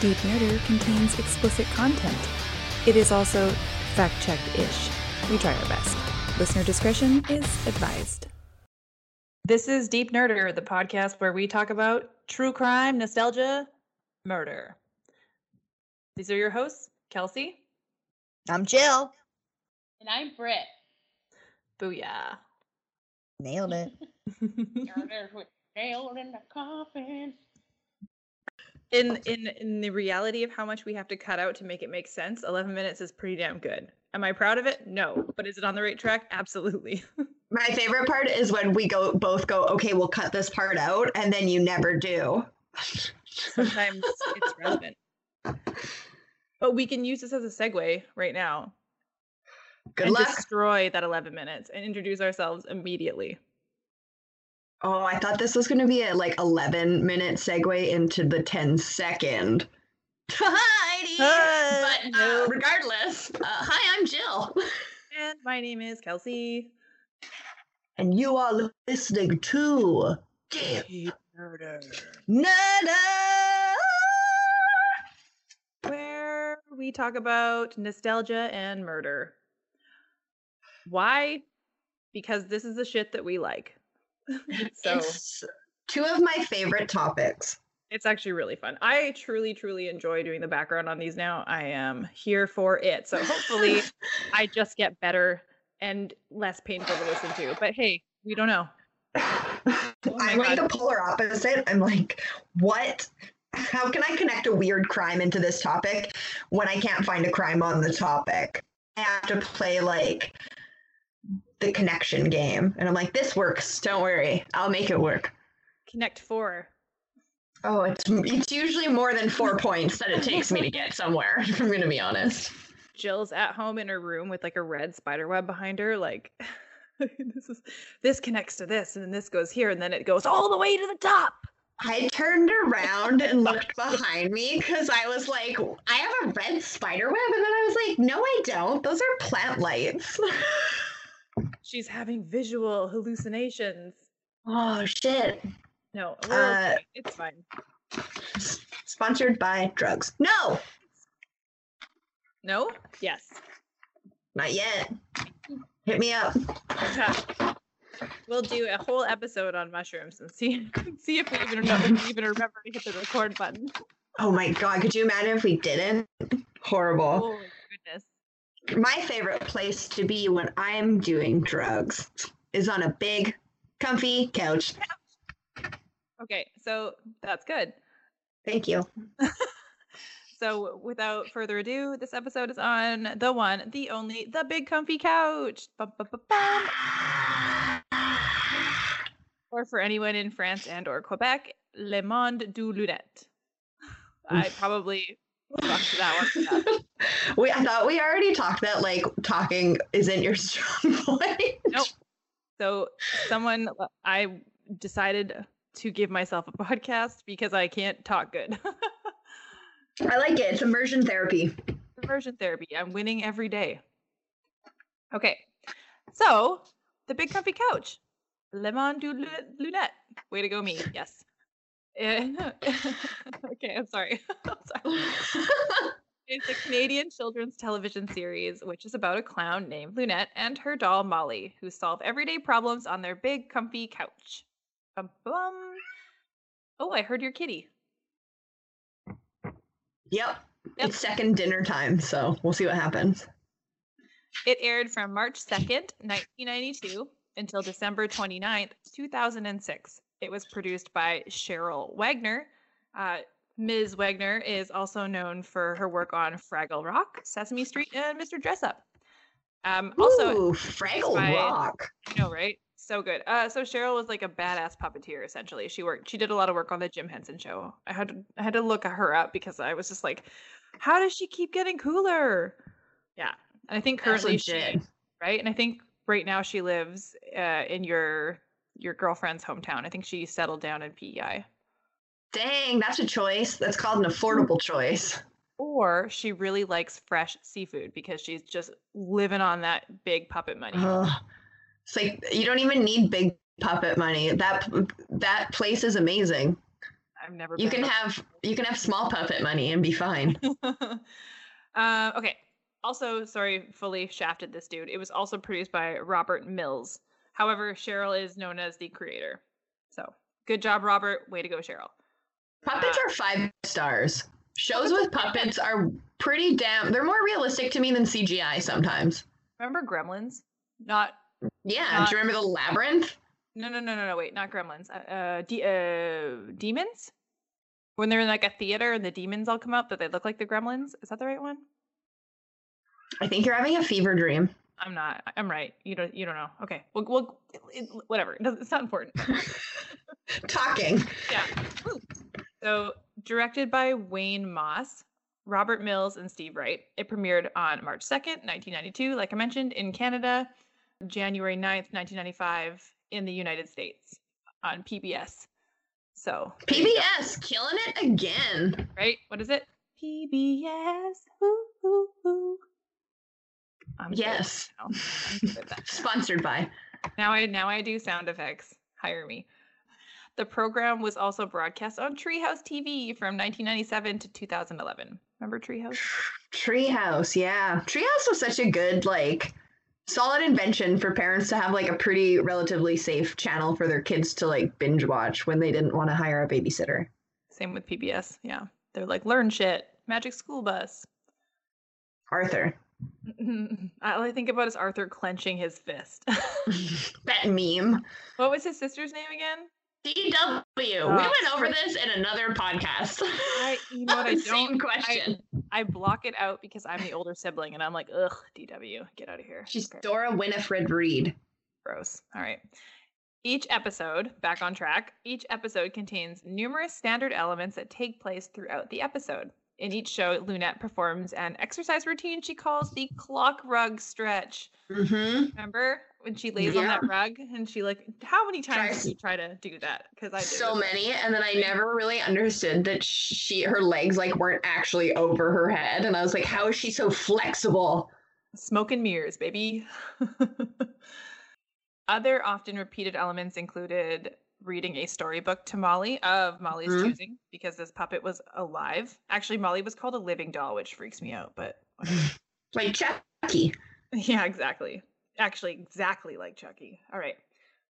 Deep Nerder contains explicit content. It is also fact checked ish. We try our best. Listener discretion is advised. This is Deep Nerder, the podcast where we talk about true crime, nostalgia, murder. These are your hosts, Kelsey. I'm Jill. And I'm Britt. Booyah. Nailed it. Nailed in the coffin. In in in the reality of how much we have to cut out to make it make sense, 11 minutes is pretty damn good. Am I proud of it? No. But is it on the right track? Absolutely. My favorite part is when we go both go, okay, we'll cut this part out, and then you never do. Sometimes it's relevant. But we can use this as a segue right now Good and luck. destroy that 11 minutes and introduce ourselves immediately. Oh, I thought this was going to be a like 11 minute segue into the 10 second. Heidi! Hi. but uh, regardless, uh, hi, I'm Jill. And my name is Kelsey. And you are listening to Deep Nerder. Nerder! where we talk about nostalgia and murder. Why? Because this is the shit that we like. so it's, two of my favorite topics. It's actually really fun. I truly, truly enjoy doing the background on these now. I am here for it. So hopefully I just get better and less painful to listen to. But hey, we don't know. Oh my I'm like the polar opposite. I'm like, what? How can I connect a weird crime into this topic when I can't find a crime on the topic? I have to play like the connection game. And I'm like, this works. Don't worry. I'll make it work. Connect four. Oh, it's it's usually more than four points that it takes me to get somewhere, if I'm gonna be honest. Jill's at home in her room with like a red spider web behind her. Like this is this connects to this, and then this goes here, and then it goes all the way to the top. I turned around and looked behind me because I was like, I have a red spider web. And then I was like, no, I don't. Those are plant lights. She's having visual hallucinations. oh, shit. No, Uh, okay. it's fine. Sponsored by drugs. No, No? Yes. not yet. Hit me up. we'll do a whole episode on mushrooms and see see if we even remember, even remember to hit the record button. Oh my God. Could you imagine if we didn't? Horrible. Holy. My favorite place to be when I'm doing drugs is on a big, comfy couch. Okay, so that's good. Thank you. So, without further ado, this episode is on the one, the only, the big comfy couch. Bum, bum, bum, bum. Or for anyone in France and or Quebec, Le Monde du Lunette. I probably fucked that one we I thought we already talked that like talking isn't your strong point. Nope. So, someone, uh, I decided to give myself a podcast because I can't talk good. I like it. It's immersion therapy. Immersion therapy. I'm winning every day. Okay. So, the big comfy couch. Le Monde du Lunette. Way to go, me. Yes. Okay, I'm sorry. I'm sorry. It's a Canadian children's television series, which is about a clown named Loonette and her doll Molly, who solve everyday problems on their big, comfy couch. Bum, bum. Oh, I heard your kitty. Yep. It's second dinner time, so we'll see what happens. It aired from March 2nd, 1992 until December 29th, 2006. It was produced by Cheryl Wagner. Uh, Ms. Wagner is also known for her work on Fraggle Rock, Sesame Street, and Mr. Dressup. Um, also, Ooh, Fraggle by- Rock. I know, right? So good. Uh, so Cheryl was like a badass puppeteer. Essentially, she worked. She did a lot of work on the Jim Henson Show. I had to, I had to look her up because I was just like, how does she keep getting cooler? Yeah, and I think currently she, right, and I think right now she lives uh, in your your girlfriend's hometown. I think she settled down in PEI, Dang, that's a choice. That's called an affordable choice. or she really likes fresh seafood because she's just living on that big puppet money. Ugh. It's like you don't even need big puppet money. That that place is amazing. I've never. You can have you can have small puppet money and be fine. uh, okay. Also, sorry, fully shafted this dude. It was also produced by Robert Mills. However, Cheryl is known as the creator. So, good job, Robert. Way to go, Cheryl. Puppets Uh, are five stars. Shows with puppets are pretty damn. They're more realistic to me than CGI sometimes. Remember Gremlins? Not. Yeah. Uh, do you remember the labyrinth? No, no, no, no, no. Wait, not Gremlins. Uh, uh, de- uh, demons. When they're in like a theater and the demons all come out, but they look like the Gremlins. Is that the right one? I think you're having a fever dream. I'm not. I'm right. You don't. You don't know. Okay. Well, well it, whatever. It's not important. Talking. Yeah. Woo. So, directed by Wayne Moss, Robert Mills, and Steve Wright. It premiered on March 2nd, 1992, like I mentioned, in Canada, January 9th, 1995, in the United States on PBS. So, there you go, PBS killing it again. right? What is it? PBS. Ooh. I'm Yes. now. I'm good at that. Sponsored by. Now I now I do sound effects. Hire me. The program was also broadcast on Treehouse TV from 1997 to 2011. Remember Treehouse? Treehouse, yeah. Treehouse was such a good, like, solid invention for parents to have like a pretty relatively safe channel for their kids to like binge watch when they didn't want to hire a babysitter. Same with PBS. Yeah, they're like learn shit. Magic School Bus. Arthur. All I think about is Arthur clenching his fist. that meme. what was his sister's name again? DW. Uh, we Oh, went over this in another podcast. I, you know what I Same don't. question. I block it out because I'm the older sibling, and I'm like, ugh, DW, get out of here. She's Okay. Dora Winifred Reed. Gross. All right. Each episode, back on track, each episode contains numerous standard elements that take place throughout the episode. In each show, Loonette performs an exercise routine she calls the clock rug stretch. Mm-hmm. Remember when she lays on that rug and she like how many times Tries- did you try to do that? Because I did So it. many, and then I never really understood that she her legs like weren't actually over her head, and I was like, how is she so flexible? Smoke and mirrors, baby. Other often repeated elements included reading a storybook to Molly of Molly's Mhm. choosing because this puppet was alive. Actually, Molly was called a living doll, which freaks me out, but. Like Chucky. yeah, exactly. Actually, exactly like Chucky. All right.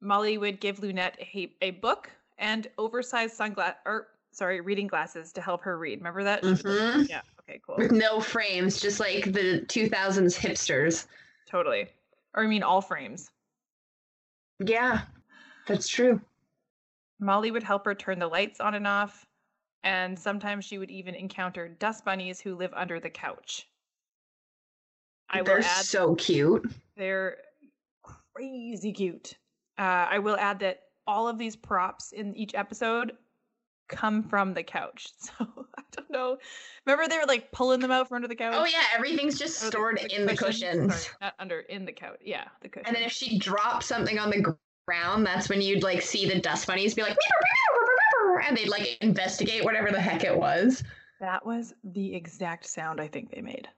Molly would give Loonette a, a book and oversized sunglass or sorry, reading glasses to help her read. Remember that? She would, like- Mhm. Yeah. Okay, cool. With no frames, just like the 2000s hipsters. Totally. Or I mean all frames. Yeah, that's true. Molly would help her turn the lights on and off, and sometimes she would even encounter dust bunnies who live under the couch. I They're will add so cute. they're crazy cute. Uh, I will add that all of these props in each episode come from the couch. So I don't know. Remember they were like pulling them out from under the couch? Oh yeah, everything's just Or the- stored in the cushions. Sorry, not under in the couch. Yeah, the cushion. And then if she dropped something on the ground, that's when you'd like see the dust bunnies be like, and they'd like investigate whatever the heck it was. that was the exact sound I think they made.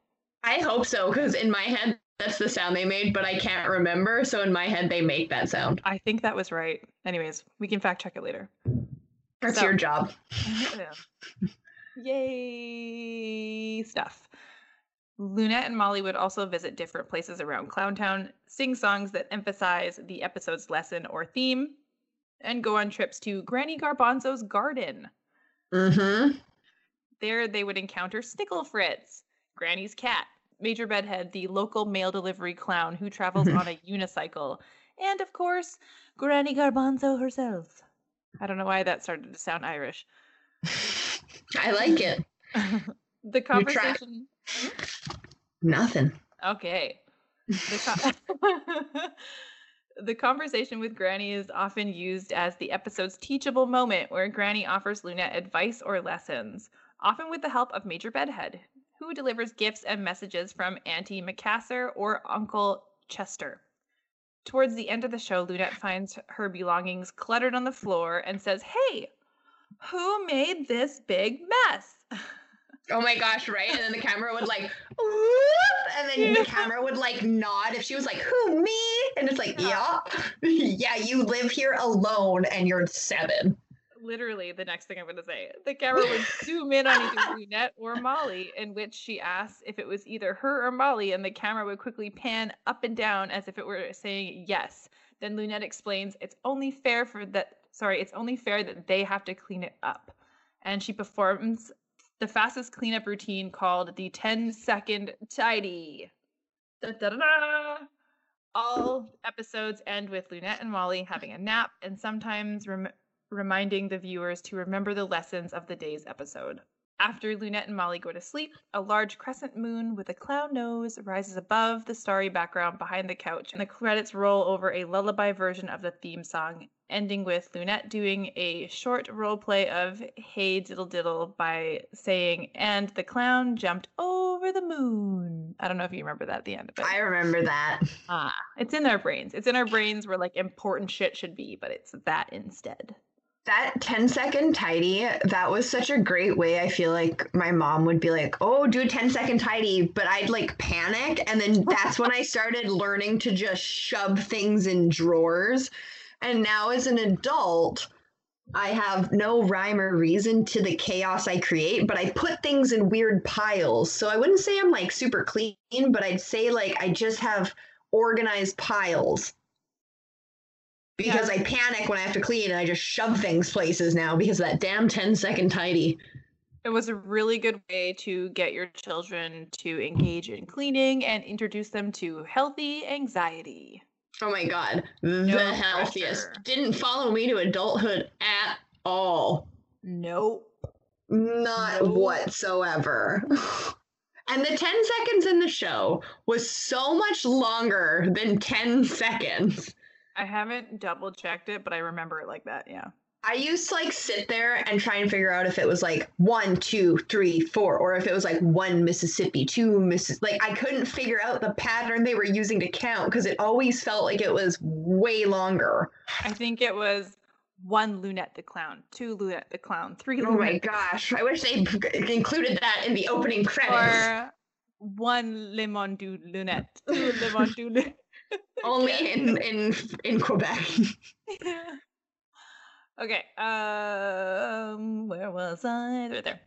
I hope so, because in my head that's the sound they made, but I can't remember. So in my head they make that sound. I think that was right. Anyways, we can fact check it later. That's So- your job. Yay stuff. Loonette and Molly would also visit different places around Clowntown, sing songs that emphasize the episode's lesson or theme, and go on trips to Granny Garbanzo's garden. Mm-hmm. There they would encounter Snickle Fritz, Granny's cat, Major Bedhead, the local mail delivery clown who travels on a unicycle, and of course, Granny Garbanzo herself. I don't know why that started to sound Irish. I like it. the conversation. Nothing. Okay. The, the conversation with Granny is often used as the episode's teachable moment where Granny offers Loonette advice or lessons, often with the help of Major Bedhead, who delivers gifts and messages from Auntie Macassar or Uncle Chester. Towards the end of the show, Loonette finds her belongings cluttered on the floor and says, Hey, who made this big mess? Oh my gosh, right? And then the camera would like, whoop, and then the camera would like nod if she was like, who, me? And it's like, yeah, Yeah. yeah, you live here alone and you're seven. literally the next thing I'm going to say. The camera would zoom in on either Loonette or Molly, in which she asks if it was either her or Molly, and the camera would quickly pan up and down as if it were saying yes. Then Loonette explains it's only fair for that. Sorry, it's only fair that they have to clean it up, and she performs the fastest cleanup routine called the 10 second tidy. Da, da, da, da. All episodes end with Loonette and Molly having a nap and sometimes rem- reminding the viewers to remember the lessons of the day's episode. After Loonette and Molly go to sleep, a large crescent moon with a clown nose rises above the starry background behind the couch, and the credits roll over a lullaby version of the theme song, ending with Loonette doing a short role play of Hey Diddle Diddle by saying, And the clown jumped over the moon. I don't know if you remember that at the end of it. I remember that. Ah, it's in our brains. It's in our brains where like important shit should be, but it's that instead. That 10 second tidy, that was such a great way. I feel like my mom would be like, oh, do a 10 second tidy, but I'd like panic. And then that's when I started learning to just shove things in drawers. And now as an adult, I have no rhyme or reason to the chaos I create, but I put things in weird piles. So I wouldn't say I'm like super clean, but I'd say like I just have organized piles because I panic when I have to clean and I just shove things places now because of that damn 10 second tidy. It was a really good way to get your children to engage in cleaning and introduce them to healthy anxiety. Oh my god, the No healthiest. pressure. Didn't follow me to adulthood at all. Nope. Not No. whatsoever. and the 10 seconds in the show was so much longer than 10 seconds. I haven't double checked it, but I remember it like that. Yeah. I used to like sit there and try and figure out if it was like one, two, three, four, or if it was like one Mississippi, two Missis. Like I couldn't figure out the pattern they were using to count because it always felt like it was way longer. I think it was one Loonette the clown, two Loonette the clown, three Oh my Loonette gosh! I wish they included that in the opening credits. or one Lemon du Lunette, two Lemon du Lunette. Only in in in Quebec. okay. Um, where was I? Right there.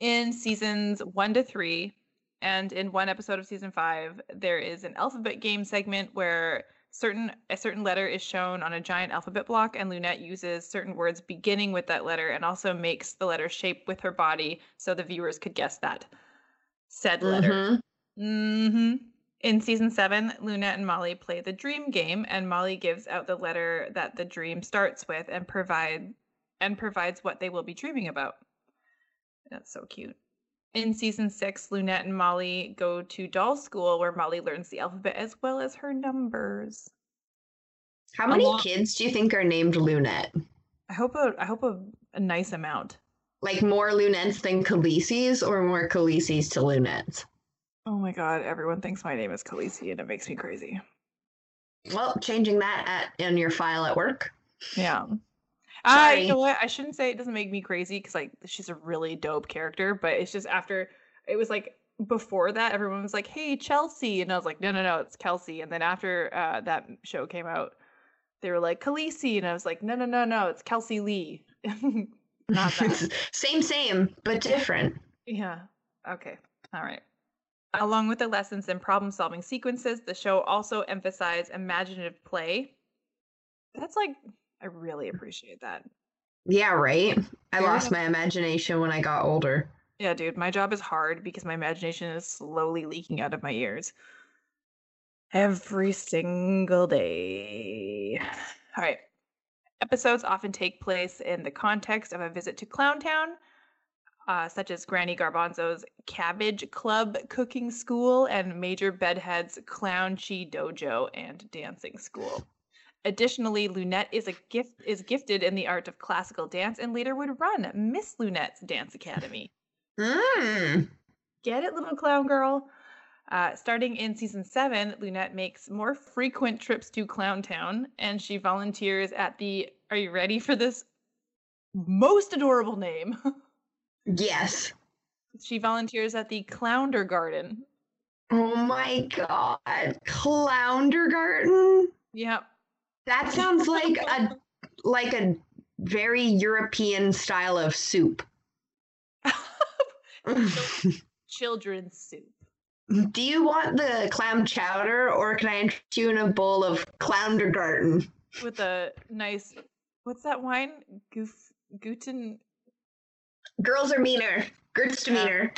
In seasons one to three, and in one episode of season five, there is an alphabet game segment where certain a certain letter is shown on a giant alphabet block, and Loonette uses certain words beginning with that letter, and also makes the letter shape with her body, so the viewers could guess that said letter. Mhm. hmm In season seven, Luna and Molly play the dream game, and Molly gives out the letter that the dream starts with and provide and provides what they will be dreaming about. That's so cute. In season six, Loonette and Molly go to doll school where Molly learns the alphabet as well as her numbers. How many lot. kids do you think are named Loonette? I hope a I hope a, a nice amount. Like more Loonettes than Khaleesi's, or more Khaleesi's to Loonettes? Oh my god, everyone thinks my name is Khaleesi and it makes me crazy. Well, changing that at in your file at work. Yeah. I you know what? I shouldn't say it doesn't make me crazy because like she's a really dope character, but it's just after it was like before that everyone was like, "Hey, Chelsea," and I was like, "No, no, no, it's Kelsey." And then after uh, that show came out, they were like Khaleesi, and I was like, "No, no, no, no, it's Kelsey Lee." Not that. same, same, but different. Yeah. Okay. All right. Along with the lessons and problem solving sequences, the show also emphasized imaginative play. That's like, I really appreciate that. Yeah, right. I lost my imagination when I got older. Yeah, dude, my job is hard because my imagination is slowly leaking out of my ears every single day. All right. Episodes often take place in the context of a visit to Clowntown, uh, such as Granny Garbanzo's Cabbage Club cooking school and Major Bedhead's Clown Chi Dojo and dancing school. Additionally, Loonette is a gift is gifted in the art of classical dance and later would run Miss Loonette's Dance Academy. Mm. Get it, little clown girl. Uh, starting in season seven, Loonette makes more frequent trips to Clowntown, and she volunteers at the. Are you ready for this? Most adorable name. Yes. she volunteers at the Clownder Garden. Oh my god. Clowndergarten? Yep. That sounds like a like a very European style of soup. Children's soup. Do you want the clam chowder or can I interest you in a bowl of Clowndergarten? with a nice what's that wine? Goof Guten Girls are meaner. Gert's demeanor.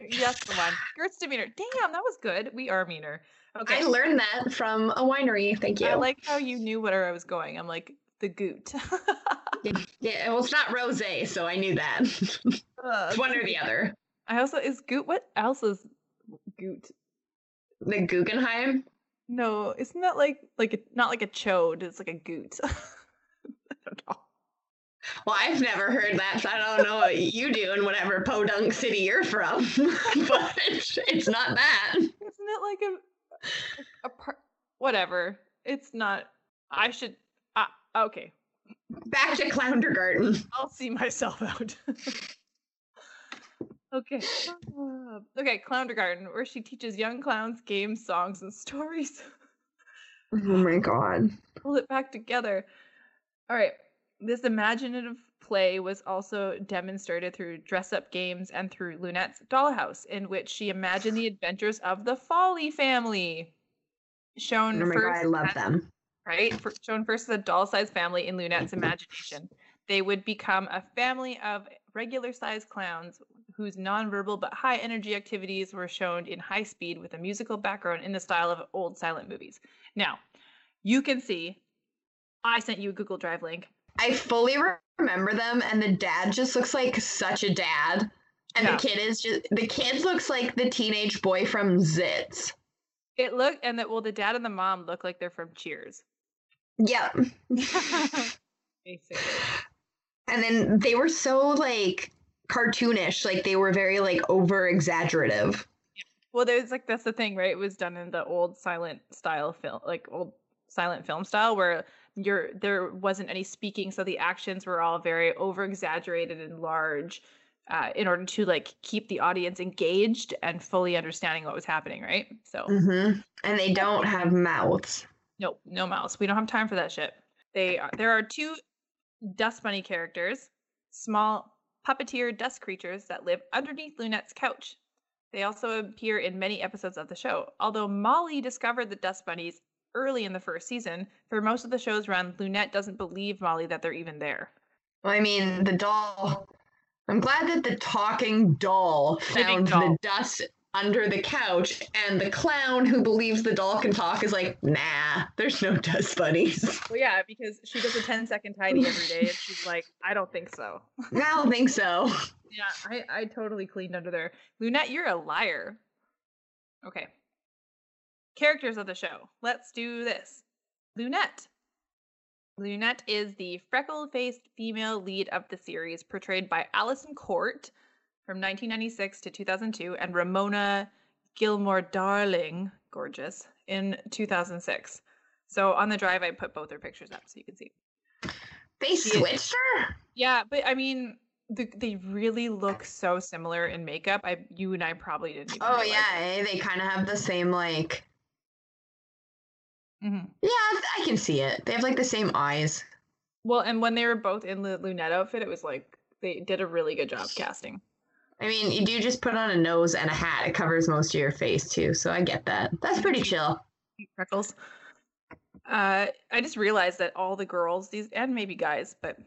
Yes, the one. Gert's demeanor. Damn, that was good. We are meaner. Okay. I learned that from a winery. Thank you. I like how you knew where I was going. I'm like the goot. yeah, yeah, well, it's not rosé, so I knew that. Uh, it's one or the other. I also is goot. What else is goot? The Guggenheim. No, isn't that like like a, not like a chode? It's like a goot. I don't know. Well, I've never heard that, so I don't know what you do in whatever podunk city you're from, but it's not that. Isn't it like a a, par- whatever? It's not. I should. Uh, okay, Back to Clowndergarten. I'll see myself out. okay. Uh, okay, Clowndergarten, where she teaches young clowns games, songs, and stories. Oh my god. Pull it back together. All right. This imaginative play was also demonstrated through dress up games and through Loonette's Dollhouse, in which she imagined the adventures of the Folly family. Shown Oh first god, I love as- them. right? For, shown first as a doll sized family in Loonette's imagination. They would become a family of regular sized clowns whose nonverbal but high energy activities were shown in high speed with a musical background in the style of old silent movies. Now, you can see, I sent you a Google Drive link. I fully re- remember them, and the dad just looks like such a dad. And Yeah. the kid is just, the kid looks like the teenage boy from Zits. It looked, and that, well, the dad and the mom look like they're from Cheers. Yep. Basically. And then they were so like cartoonish, like they were very like over exaggerative. Well, there's like that's the thing, right? It was done in the old silent style film, like old silent film style, where you're there wasn't any speaking, so the actions were all very over exaggerated and large, uh, in order to like keep the audience engaged and fully understanding what was happening, right? So Mm-hmm. And they don't have mouths. Nope, no mouths. We don't have time for that shit. They are, there are two dust bunny characters, small puppeteer dust creatures that live underneath Loonette's couch. They also appear in many episodes of the show. Although Molly discovered the dust bunnies early in the first season, for most of the show's run, Loonette doesn't believe Molly that they're even there. Well, I mean, the doll. I'm glad that the talking doll found doll. the dust under the couch, and the clown who believes the doll can talk is like, nah, there's no dust bunnies. Well, yeah, because she does a 10 second tidy every day, and she's like, I don't think so. I don't think so. Yeah, I, I totally cleaned under there. Loonette, you're a liar. Okay. Characters of the show. Let's do this. Loonette. Loonette is the freckle faced female lead of the series, portrayed by Alyson Court from 1996 to 2002, and Ramona Gilmour Darling, gorgeous, in 2006. So on the drive, I put both their pictures up so you can see. They switched her? Yeah, but I mean, the, they really look so similar in makeup. I, you and I probably didn't. Oh, yeah, eh? they kind of have the same, like. Mhm. Yeah, I can see it. They have, like, the same eyes. Well, and when they were both in the Loonette outfit, it was like they did a really good job casting. I mean, you do just put on a nose and a hat. It covers most of your face, too, so I get that. That's pretty chill. Freckles. Uh, I just realized that all the girls, these and maybe guys, but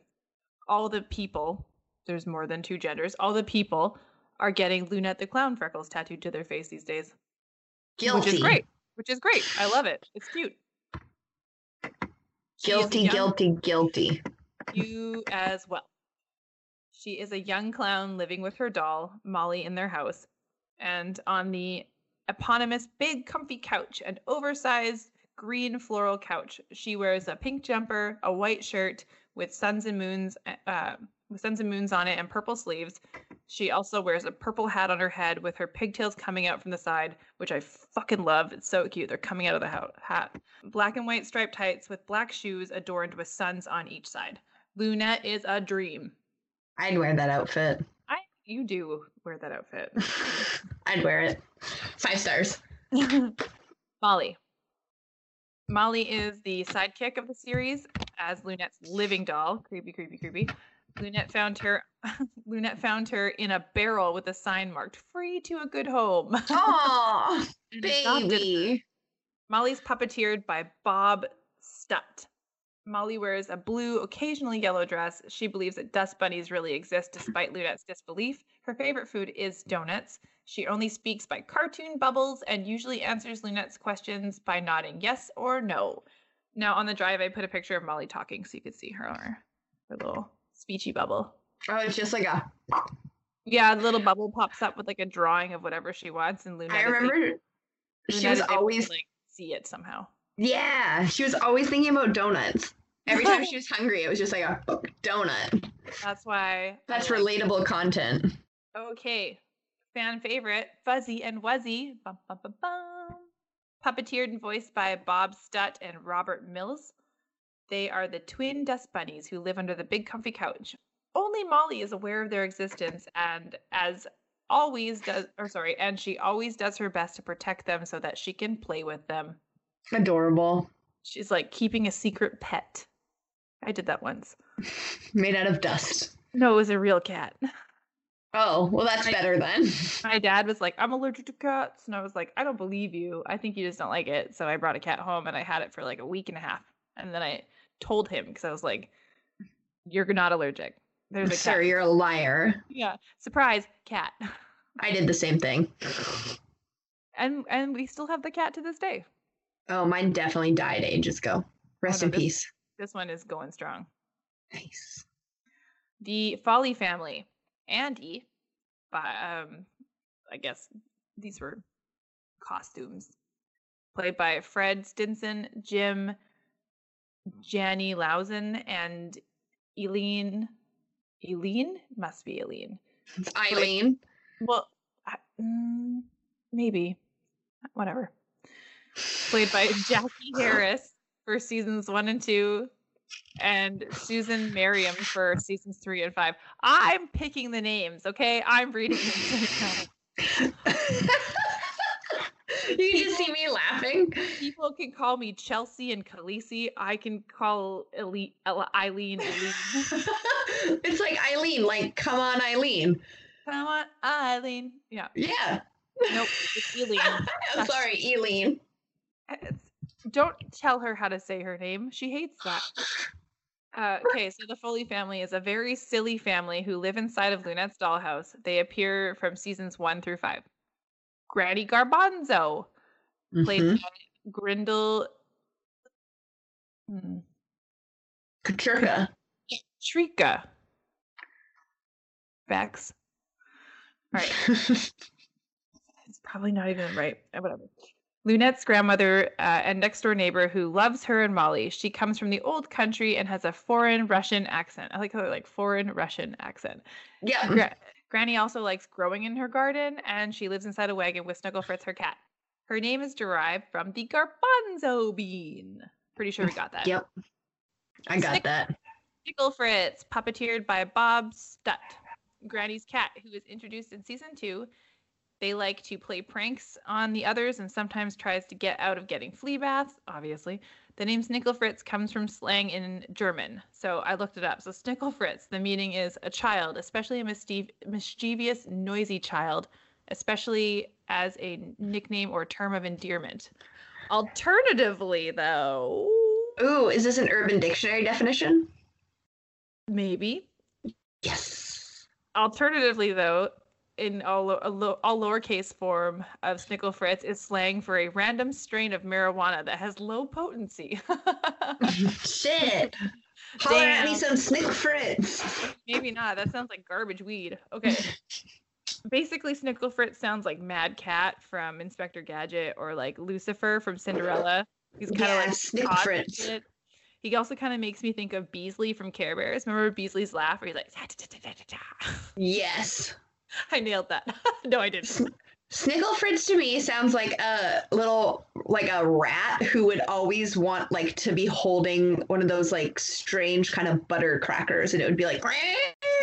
all the people, there's more than two genders, all the people are getting Loonette the Clown freckles tattooed to their face these days. Guilty. Which is great. Which is great. I love it. It's cute. Guilty, guilty, guilty. You as well. She is a young clown living with her doll, Molly, in their house. And on the eponymous big comfy couch, an oversized green floral couch, she wears a pink jumper, a white shirt with suns and moons uh, with suns and moons on it and purple sleeves. She also wears a purple hat on her head with her pigtails coming out from the side, which I fucking love. It's so cute. They're coming out of the hat. Black and white striped tights with black shoes adorned with suns on each side. Loonette is a dream. I'd wear that outfit. I you do wear that outfit. I'd wear it. Five stars. Molly. Molly is the sidekick of the series, as Loonette's living doll. Creepy, creepy, creepy. Loonette found her Loonette found her in a barrel with a sign marked free to a good home. Oh, her. baby. Molly's puppeteered by Bob Stutt. Molly wears a blue, occasionally yellow dress. She believes that dust bunnies really exist despite Loonette's disbelief. Her favorite food is donuts. She only speaks by cartoon bubbles and usually answers Loonette's questions by nodding yes or no. Now, on the drive, I put a picture of Molly talking so you could see her, her little speechy bubble. Oh, it's just like a. Yeah, the little bubble pops up with like a drawing of whatever she wants, and Loonette. I remember she was able to, always. like see it somehow. Yeah, she was always thinking about donuts. Every time she was hungry, it was just like a donut. That's why. That's like relatable content. Okay. Fan favorite, Fuzzy and Wuzzy. Bum, bum, bum, bum. Puppeteered and voiced by Bob Stutt and Robert Mills. They are the twin dust bunnies who live under the big comfy couch. Only Molly is aware of their existence and as always does or sorry, and she always does her best to protect them so that she can play with them. Adorable. She's like keeping a secret pet. I did that once. Made out of dust. No, it was a real cat. Oh, well, that's I- better then. My dad was like, I'm allergic to cats. And I was like, I don't believe you. I think you just don't like it. So I brought a cat home and I had it for like a week and a half. And then I told him because I was like, You're not allergic. There's a cat. Sir, you're a liar. Yeah. Surprise, cat. I did the same thing. And and we still have the cat to this day. Oh, mine definitely died ages ago. Rest no, in this- peace. This one is going strong. Nice. The Folly family. Andy, by um, I guess these were costumes, played by Fred Stinson, Jim, Jani Lauzon, and Eileen. Eileen must be Eileen. It's Eileen. Well, I, mm, maybe, whatever. Played by Jackie Harris for seasons one and two, and Susan Merriam for seasons three and five. I'm picking the names, okay? I'm reading them right now. you can just see me laughing. People can call me Chelsea and Khaleesi. I can call Elite, Eileen Eileen. it's like Eileen, like, come on, Eileen. Come on, Eileen. Yeah. Yeah. Nope. It's Eileen. I'm sorry, Eileen. It's- don't tell her how to say her name. She hates that. Uh, okay, so the Foley family is a very silly family who live inside of Loonette's dollhouse. They appear from seasons one through five. Granny Garbanzo, played Mhm. by Grindel hmm, Katrika. Vex. All right. It's probably not even right. uh, Whatever. Loonette's grandmother uh, and next door neighbor who loves her and Molly. She comes from the old country and has a foreign Russian accent. I like how they're like foreign Russian accent. yeah. Gra- Granny also likes growing in her garden and she lives inside a wagon with Snuggle Fritz, her cat. Her name is derived from the garbanzo bean. Pretty sure we got that. Yep. I got Snick- that. Pickle Fritz, puppeteered by Bob Stutt. Granny's cat, who was introduced in season two. They like to play pranks on the others and sometimes tries to get out of getting flea baths, obviously. The name Snickle Fritz comes from slang in German. So I looked it up. So Snickle Fritz, the meaning is a child, especially a mischiev- mischievous, noisy child, especially as a nickname or term of endearment. Alternatively, though, Ooh, is this an Urban Dictionary definition? maybe Yes. Alternatively, though, in all, a all lowercase form of Snickle Fritz is slang for a random strain of marijuana that has low potency. Shit. Holler at me some Snick Fritz. Maybe not. That sounds like garbage weed. Okay. Basically, Snickle Fritz sounds like Mad Cat from Inspector Gadget or like Lucifer from Cinderella. He's kind of Yeah, like Snick odd and Fritz. He also kind of makes me think of Beasley from Care Bears. Remember Beasley's laugh where he's like. Yes. I nailed that. no, I didn't. Snickle Fritz to me sounds like a little like a rat who would always want like to be holding one of those like strange kind of butter crackers and it would be like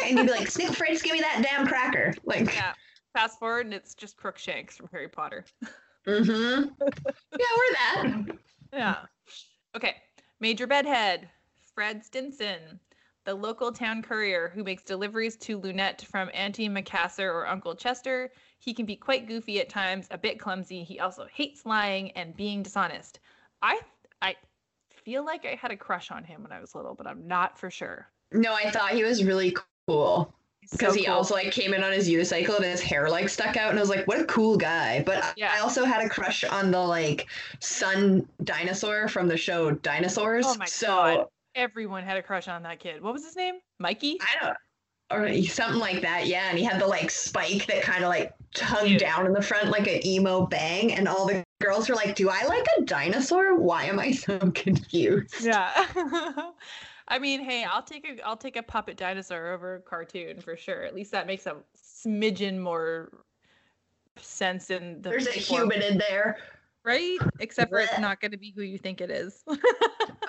and you'd be like Snickle Fritz give me that damn cracker like Yeah. Fast forward and it's just Crookshanks from Harry Potter. mm-hmm yeah we're that Yeah. Okay. Major Bedhead. Fred Stinson, the local town courier who makes deliveries to Loonette from Auntie Macassar or Uncle Chester. He can be quite goofy at times, a bit clumsy. He also hates lying and being dishonest. I I feel like I had a crush on him when I was little, but I'm not for sure. No, I thought he was really cool because so he cool. also like came in on his unicycle and his hair like stuck out, and I was like, what a cool guy. But I- Yeah. I also had a crush on the like sun dinosaur from the show Dinosaurs. Oh my so God. Everyone had a crush on that kid. What was his name? Mikey? I don't or something like that, yeah. And he had the like spike that kind of like tugged Cute. down in the front like an emo bang, and all the girls were like, "Do I like a dinosaur? Why am I so confused?" Yeah. I mean, hey, I'll take a I'll take a puppet dinosaur over a cartoon for sure. At least that makes a smidgen more sense in the There's a form, human in there. Right? Except for it's not going to be who you think it is.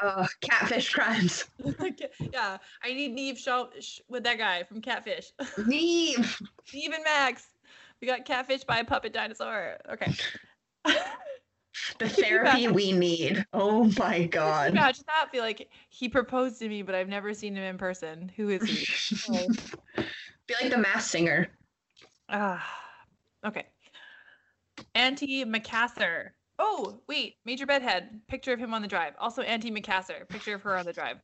Uh, catfish crimes. yeah, I need Neve Shaw sh- with that guy from Catfish. Neve. Neve and Max. We got catfish by a puppet dinosaur. Okay. The therapy we need. Oh my god. Imagine that. Feel like he proposed to me, but I've never seen him in person. Who is he? Oh. Be like the mass singer. Ah, okay. Auntie Macassar. Oh, wait. Major Bedhead. Picture of him on the drive. Also, Auntie Macassar. Picture of her on the drive.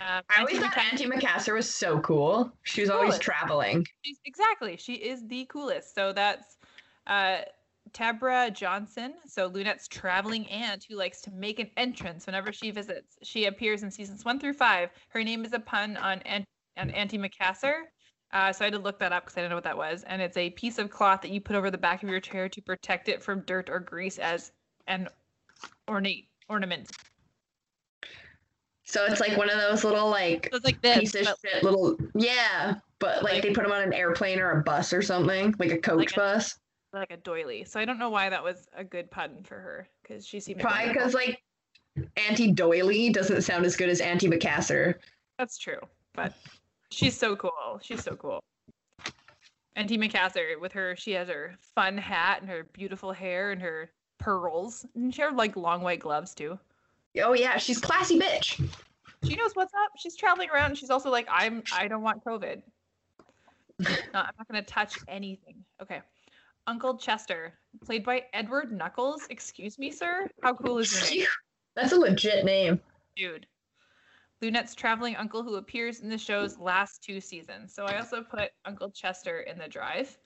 Um, I always Auntie thought Auntie Macassar was so cool. She was always traveling. She's, exactly. She is the coolest. So that's uh, Tabra Johnson. So Loonette's traveling aunt who likes to make an entrance whenever she visits. She appears in seasons one through five. Her name is a pun on, Aunt, on Auntie Macassar. Uh, so I had to look that up because I didn't know what that was. And it's a piece of cloth that you put over the back of your chair to protect it from dirt or grease as an ornate ornament. So it's like one of those little like So like this. piece of but shit little yeah, but like, Like- they put them on an airplane or a bus or something, like a coach a- bus. like a doily. So I don't know why that was a good pun for her because she seemed Probably because like anti doily doesn't sound as good as anti Macassar. That's true, but she's so cool. She's so cool. And Auntie Macassar with her, she has her fun hat and her beautiful hair and her pearls. And she had like long white gloves too. Oh yeah, she's classy bitch. She knows what's up. She's traveling around. And she's also like, I'm. I don't want COVID. No, I'm not gonna touch anything. Okay. Uncle Chester, played by Edward Knuckles. Excuse me, sir. How cool is your name? That's a legit name. dude. Loonette's traveling uncle who appears in the show's last two seasons. So I also put Uncle Chester in the drive.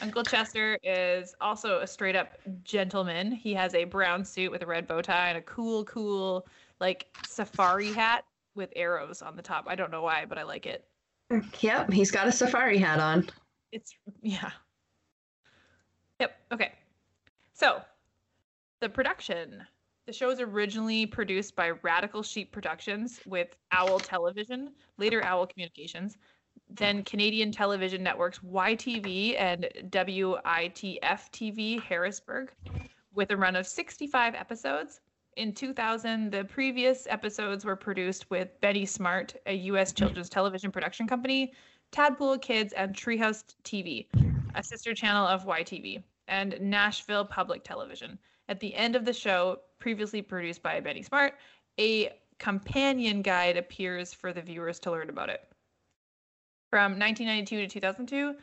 Uncle Chester is also a straight up gentleman. He has a brown suit with a red bow tie and a cool, cool, like safari hat with arrows on the top. I don't know why, but I like it. Yep, he's got a safari hat on. It's, yeah. Yep. Okay. So the production. The show was originally produced by Radical Sheep Productions with Owl Television, later Owl Communications, then Canadian television networks YTV and WITF TV Harrisburg, with a run of 65 episodes. In 2000, the previous episodes were produced with Betty Smart, a U.S. children's television production company, Tadpole Kids, and Treehouse TV, a sister channel of YTV, and Nashville Public Television. At the end of the show, previously produced by Betty Smart, a companion guide appears for the viewers to learn about it. From 1992 to 2002,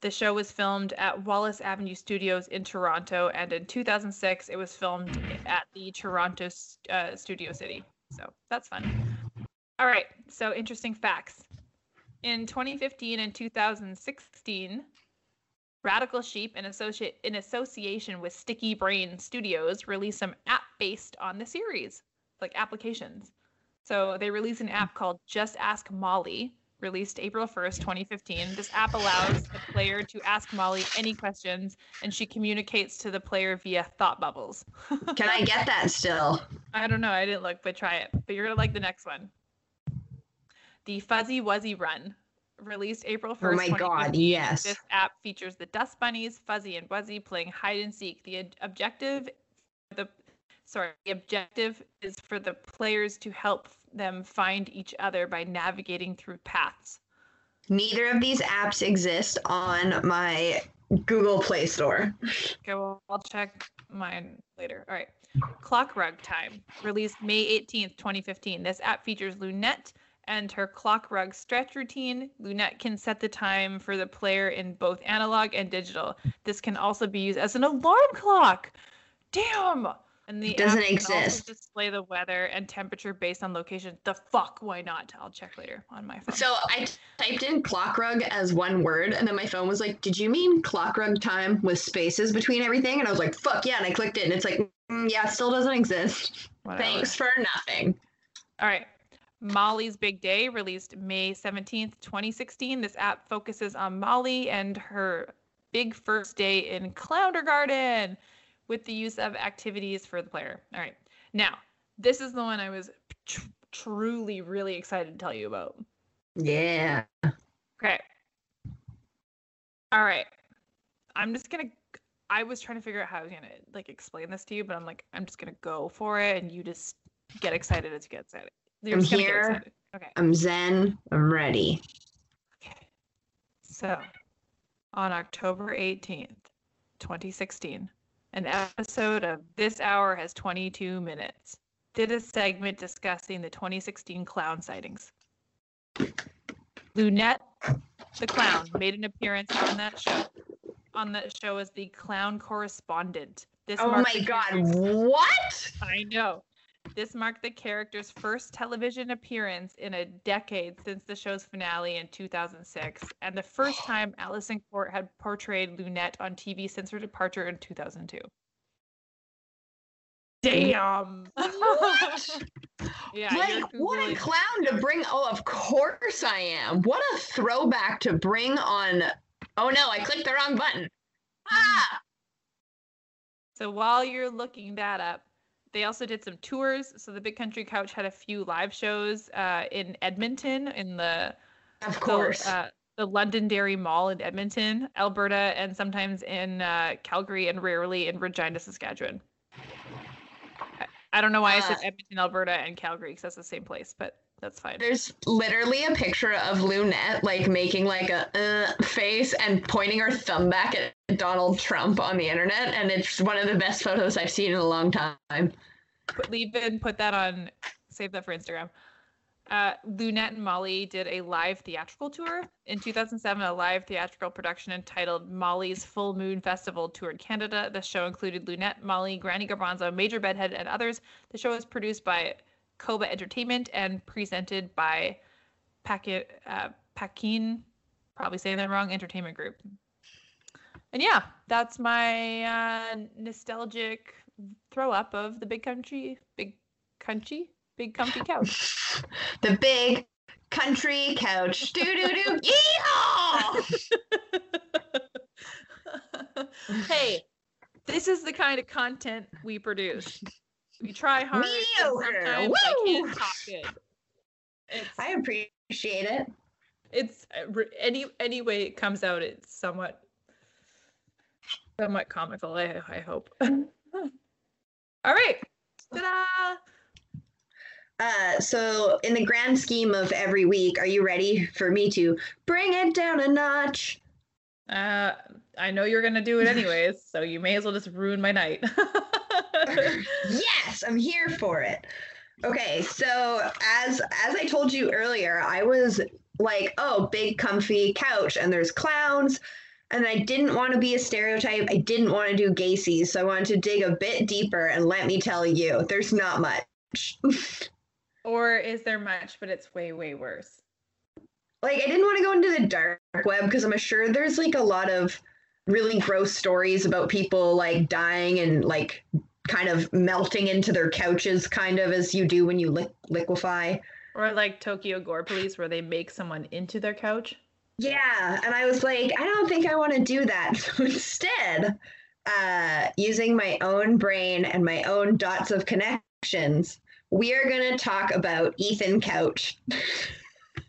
the show was filmed at Wallace Avenue Studios in Toronto, and in 2006, it was filmed at the Toronto uh, Studio City. So that's fun. All right, so interesting facts. In 2015 and 2016, Radical Sheep, in, associate, in association with Sticky Brain Studios, released some app based on the series, like applications. So they released an app called Just Ask Molly, released April 1st, 2015. This app allows the player to ask Molly any questions, and she communicates to the player via thought bubbles. Can I get that still? I don't know. I didn't look, but try it. But you're gonna like the next one. The Fuzzy Wuzzy Run, released April 1st. Oh my god, yes. This app features the Dust Bunnies, Fuzzy and Wuzzy, playing hide and seek. The ob- objective, the sorry, the objective is for the players to help them find each other by navigating through paths. Neither of these apps exist on my Google Play Store. Okay, well, I'll check mine later. All right. Clock Rug Time, released May 18th, 2015. This app features Loonette and her clock rug stretch routine. Loonette can set the time for the player in both analog and digital. This can also be used as an alarm clock. Damn. And the Doesn't app can also exist. display the weather and temperature based on location. The fuck? Why not? I'll check later on my phone. So I typed in clock rug as one word, and then my phone was like, "Did you mean clock rug time with spaces between everything?" And I was like, "Fuck yeah!" And I clicked it, and it's like, mm, "Yeah, it still doesn't exist." Whatever. Thanks for nothing. All right. Molly's Big Day, released May 17th, 2016. This app focuses on Molly and her big first day in Clowndergarten with the use of activities for the player. All right. Now, this is the one I was tr- truly really excited to tell you about. Yeah. Okay. All right. I'm just going to I was trying to figure out how I was going to like explain this to you, but I'm like I'm just going to go for it and you just get excited as you get excited. You're I'm just gonna get here. Okay. I'm zen. I'm ready. Okay. So, on October 18th, 2016, an episode of This Hour Has 22 Minutes did a segment discussing the 2016 clown sightings. Loonette, the clown, made an appearance on that show. On that show as the clown correspondent. This Oh my god! What? I know. This marked the character's first television appearance in a decade since the show's finale in 2006, and the first time Alyson Court had portrayed Loonette on TV since her departure in 2002. Damn. What? yeah, like, what a clown to bring. Oh, of course I am. What a throwback to bring on. Oh no, I clicked the wrong button. Ah! So while you're looking that up, they also did some tours. So the Big Country Couch had a few live shows uh, in Edmonton in the Of the, course. uh, the Londonderry Mall in Edmonton, Alberta, and sometimes in uh, Calgary and rarely in Regina, Saskatchewan. I, I don't know why I said Uh, Edmonton, Alberta, and Calgary because that's the same place, but that's fine. There's literally a picture of Loonette like making like a uh, face and pointing her thumb back at Donald Trump on the internet, and it's one of the best photos I've seen in a long time. Put, leave and put that on, save that for Instagram. Uh, Loonette and Molly did a live theatrical tour. In 2007, a live theatrical production entitled Molly's Full Moon Festival toured Canada. The show included Loonette, Molly, Granny Garbanzo, Major Bedhead, and others. The show was produced by Koba Entertainment and presented by Paquin, uh, Paquin, probably saying that wrong, Entertainment Group. And yeah, that's my uh, nostalgic throw up of the big country, big country, big comfy couch. The big country couch. Doo doo doo. Yeehaw! hey, this is the kind of content we produce. We try hard. Mediocre. Sometimes I can't talk good. It's, I appreciate it. it's uh, any any way it comes out, it's somewhat somewhat comical. I I hope. All right. Ta-da! Uh, so, in the grand scheme of every week, are you ready for me to bring it down a notch? Uh, I know you're gonna do it anyways, so you may as well just ruin my night. yes, I'm here for it. Okay, so as as I told you earlier, I was like, oh, big comfy couch, and there's clowns, and I didn't want to be a stereotype. I didn't want to do Gacy's, so I wanted to dig a bit deeper. And let me tell you, there's not much. or is there much, but it's way way worse? like I didn't want to go into the dark web because I'm sure there's like a lot of really gross stories about people like dying and like kind of melting into their couches, kind of as you do when you li- liquefy. Or like Tokyo Gore Police, where they make someone into their couch. Yeah, and I was like, I don't think I want to do that. So instead, uh, using my own brain and my own dots of connections, we are going to talk about Ethan Couch.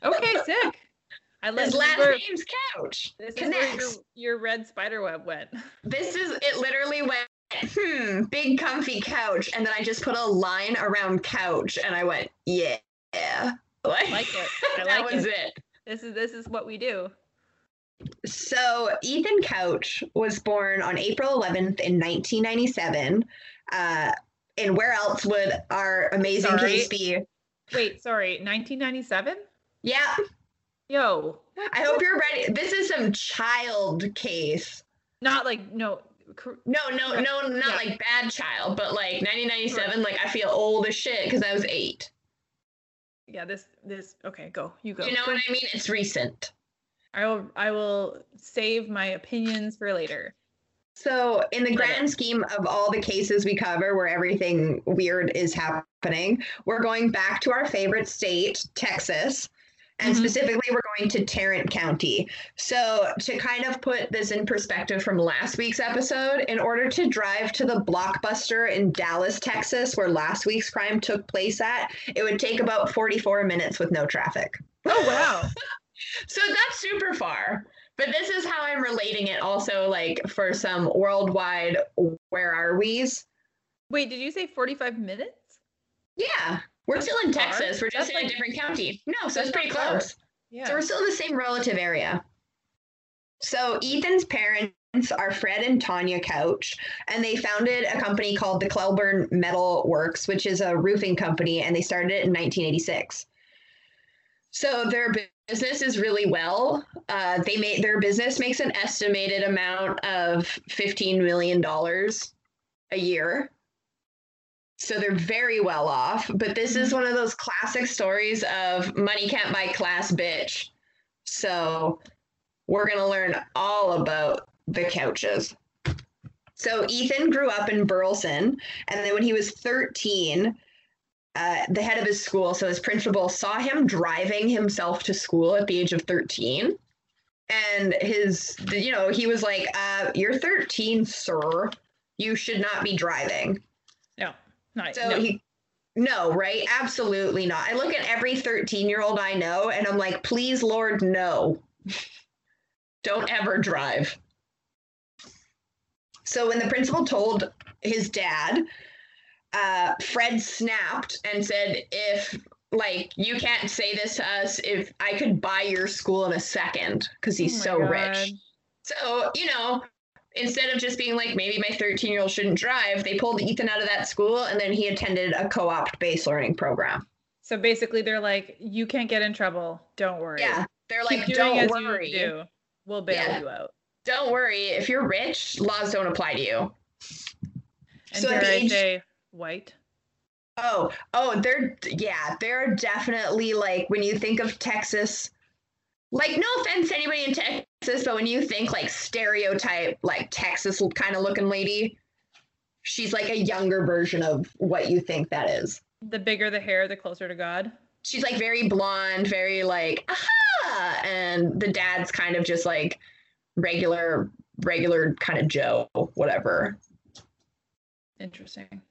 Okay, sick. I let His last where, name's Couch. this is where your, your red spider web went. This is it. Literally went. Hmm, big comfy couch, and then I just put a line around couch, and I went, yeah, like, like it. I that like was it. it. This is this is what we do. So Ethan Couch was born on April 11th in 1997. Uh, and where else would our amazing Sorry. case be? Wait, sorry, 1997? Yeah, Yo, I hope you're ready. This is some child case. not like no. Cr- No, no, no, not Yeah. like bad child, but like 1997. Like I feel old as shit because I was eight. Yeah, this this. Okay, go. You go. You know Go. what I mean? It's recent. I will. I will save my opinions for later. So, in the grand scheme of all the cases we cover where everything weird is happening, we're going back to our favorite state, Texas. And Mhm. specifically, we're going to Tarrant County. So, to kind of put this in perspective from last week's episode, in order to drive to the blockbuster in Dallas, Texas, where last week's crime took place at, it would take about 44 minutes with no traffic. Oh wow. So that's super far. But this is how I'm relating it also like for some worldwide Where are we's? Wait, did you say 45 minutes? Yeah. We're That's still in far. Texas. We're just That's in like- a different county. No, so it's pretty far. close. Yeah. So we're still in the same relative area. So Ethan's parents are Fred and Tanya Couch, and they founded a company called the Cleburne Metal Works, which is a roofing company, and they started it in 1986. So their business is really well. Uh, they made their business makes an estimated amount of 15 million dollars a year. So they're very well off. But this is one of those classic stories of money can't buy class, bitch. So we're going to learn all about the couches. So Ethan grew up in Burleson. And then when he was 13, uh, the head of his school, so his principal, saw him driving himself to school at the age of 13. And his, you know, he was like, uh, You're 13, sir. You should not be driving. No, not So no. he, no, right? Absolutely not. I look at every 13 year old I know and I'm like, please, Lord, no. Don't ever drive. So when the principal told his dad, uh, Fred snapped and said, if like you can't say this to us if I could buy your school in a second because he's Oh so rich. So, you know, instead of just being like, maybe my 13 year old shouldn't drive, they pulled Ethan out of that school and then he attended a co op based learning program. So basically, they're like, you can't get in trouble. Don't worry. Yeah. They're like, doing don't as worry. you do. We'll bail Yeah. you out. Don't worry. If you're rich, laws don't apply to you. And So at dare the I age- say, white. Oh, oh, they're, yeah, they're definitely like, when you think of Texas, like, no offense to anybody in Texas, but when you think like stereotype, like Texas kind of looking lady, she's like a younger version of what you think that is. The bigger the hair, the closer to God. she's like very blonde, very like aha, and the dad's kind of just like regular, regular kind of Joe, whatever. Interesting.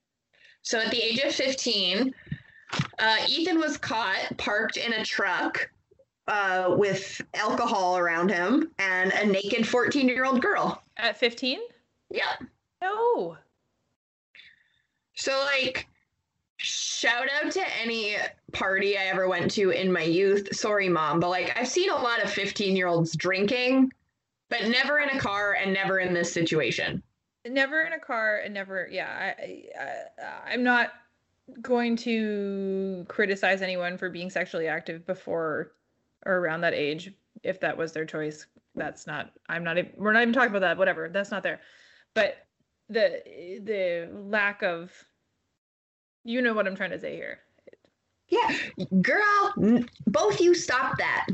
So at the age of fifteen, uh, Ethan was caught parked in a truck uh, with alcohol around him and a naked fourteen-year-old girl. At 15? Yep. No. So like shout out to any party I ever went to in my youth. Sorry mom, but like I've seen a lot of 15-year-olds drinking, but never in a car and never in this situation. Never in a car and never, yeah. I, I, I'm not going to criticize anyone for being sexually active before or around that age if that was their choice. That's not, I'm not, even, we're not even talking about that, whatever. That's not there. But the, the lack of, you know what I'm trying to say here. Yeah, girl, both you stop that.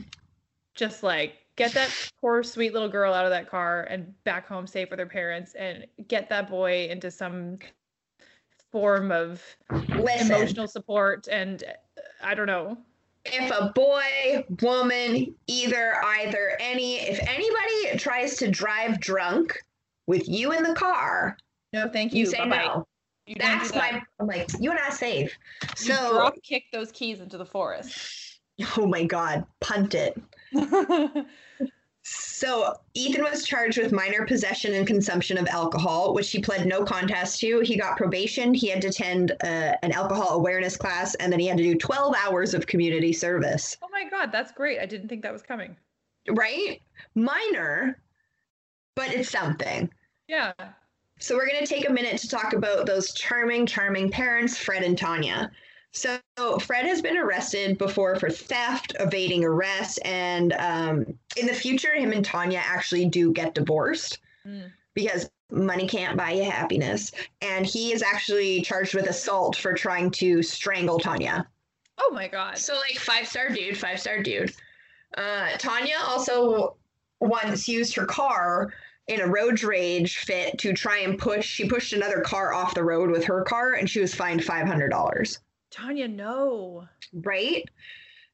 just like get that poor sweet little girl out of that car and back home safe with her parents and get that boy into some form of Listen, emotional support and i don't know if a boy, woman, either, either, any, if anybody tries to drive drunk with you in the car, no thank you, you, say Bye-bye. no. you That's do that. my. I'm like, you and I safe. you So, drop kick those keys into the forest oh my god, punt it. So Ethan was charged with minor possession and consumption of alcohol, which he pled no contest to. He got probation. He had to attend uh, an alcohol awareness class, and then he had to do 12 hours of community service. oh my god that's great i didn't think that was coming right? Minor, but it's something. Yeah. So we're going to take a minute to talk about those charming, charming parents, Fred and Tanya. So Fred has been arrested before for theft, evading arrest, and um, in the future, him and Tanya actually do get divorced Mm. because money can't buy you happiness. And he is actually charged with assault for trying to strangle Tanya. Oh my god. So like five star dude, five star dude. Uh, Tanya also once used her car in a road rage fit to try and push. She pushed another car off the road with her car, and she was fined five hundred dollars. Tanya, no. Right.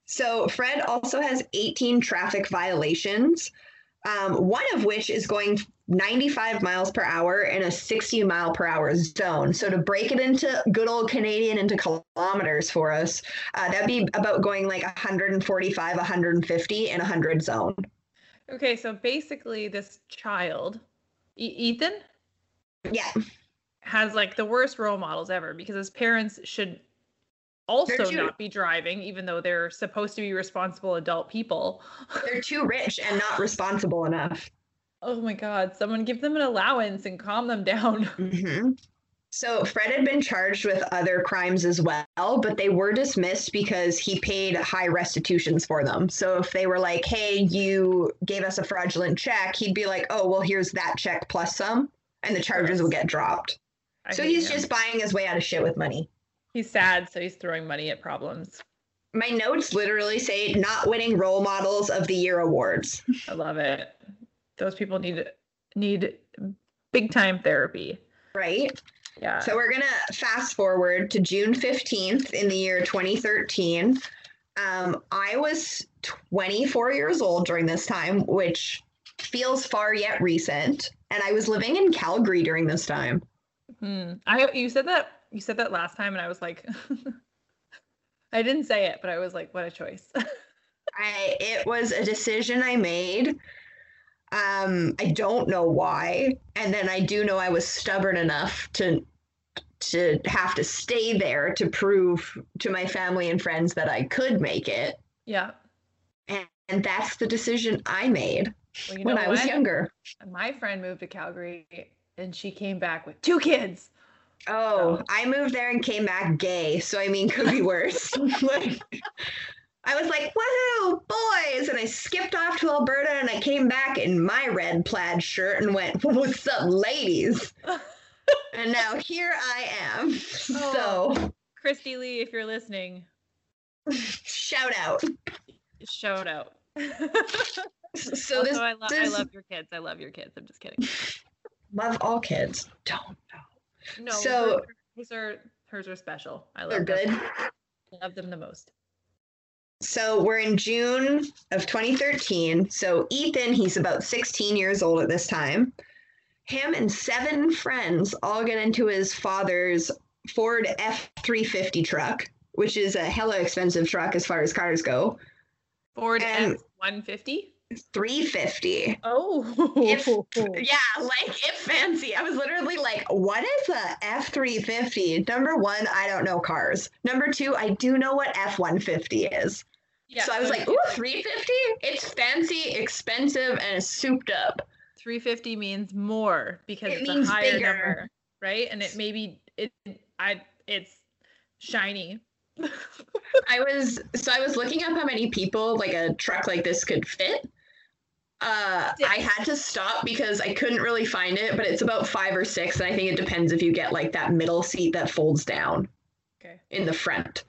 So Fred also has eighteen traffic violations. Um, one of which is going 95 miles per hour in a 60 mile per hour zone. So to break it into good old Canadian into kilometers for us, uh, that'd be about going like 145, 150 in a 100 zone. Okay, so basically, this child, e- Ethan, Yeah. has like the worst role models ever because his parents should also not be driving, even though they're supposed to be responsible adult people. They're too rich and not responsible enough. Oh my God, someone give them an allowance and calm them down. hmm So Fred had been charged with other crimes as well, but they were dismissed because he paid high restitutions for them. So if they were like, "Hey, you gave us a fraudulent check," he'd be like, "Oh, well, here's that check plus some," and the charges would get dropped. I so he's him. just buying his way out of shit with money. He's sad, so he's throwing money at problems. My notes literally say not winning role models of the year awards. I love it. Those people need need big time therapy. Right? Yeah. So we're gonna fast forward to June 15th in the year 2013. Um, I was 24 years old during this time, which feels far yet recent. And I was living in Calgary during this time. Hmm. I you said that you said that last time, and I was like, I didn't say it, but I was like, what a choice. I it was a decision I made. Um, I don't know why. And then I do know I was stubborn enough to to have to stay there to prove to my family and friends that I could make it. yeah. And, and that's the decision I made Well, you when I was what? younger. My friend moved to Calgary, and she came back with two kids. Oh, I moved there and came back gay. So I mean, could be worse. like, I was like, woohoo, boys! And I skipped off to Alberta and I came back in my red plaid shirt and went, what's up, ladies? and now here I am. Oh, so Christy Lee, if you're listening, shout out. shout out. So also, this, I, lo- I love your kids. I love your kids. I'm just kidding. love all kids. Don't know. No, So- hers, are hers are special. I love They're good. them. I love them the most. So we're in June of 2013. So Ethan, he's about 16 years old at this time. Him and seven friends all get into his father's Ford F 350 truck, which is a hella expensive truck as far as cars go. Ford F 150. 350. Oh, If- Yeah, like if fancy. I was literally like, what is a F 350? Number one, I don't know cars. Number two, I do know what F 150 is. yeah. so I was like, Ooh, 350? It's fancy, expensive, and it's souped up. 350 means more because It it's means a higher bigger. number, right? And it maybe it I it's shiny. I was so I was looking up how many people like a truck like this could fit. Uh, I had to stop because I couldn't really find it, but it's about five or six, and I think it depends if you get like that middle seat that folds down Okay. in the front.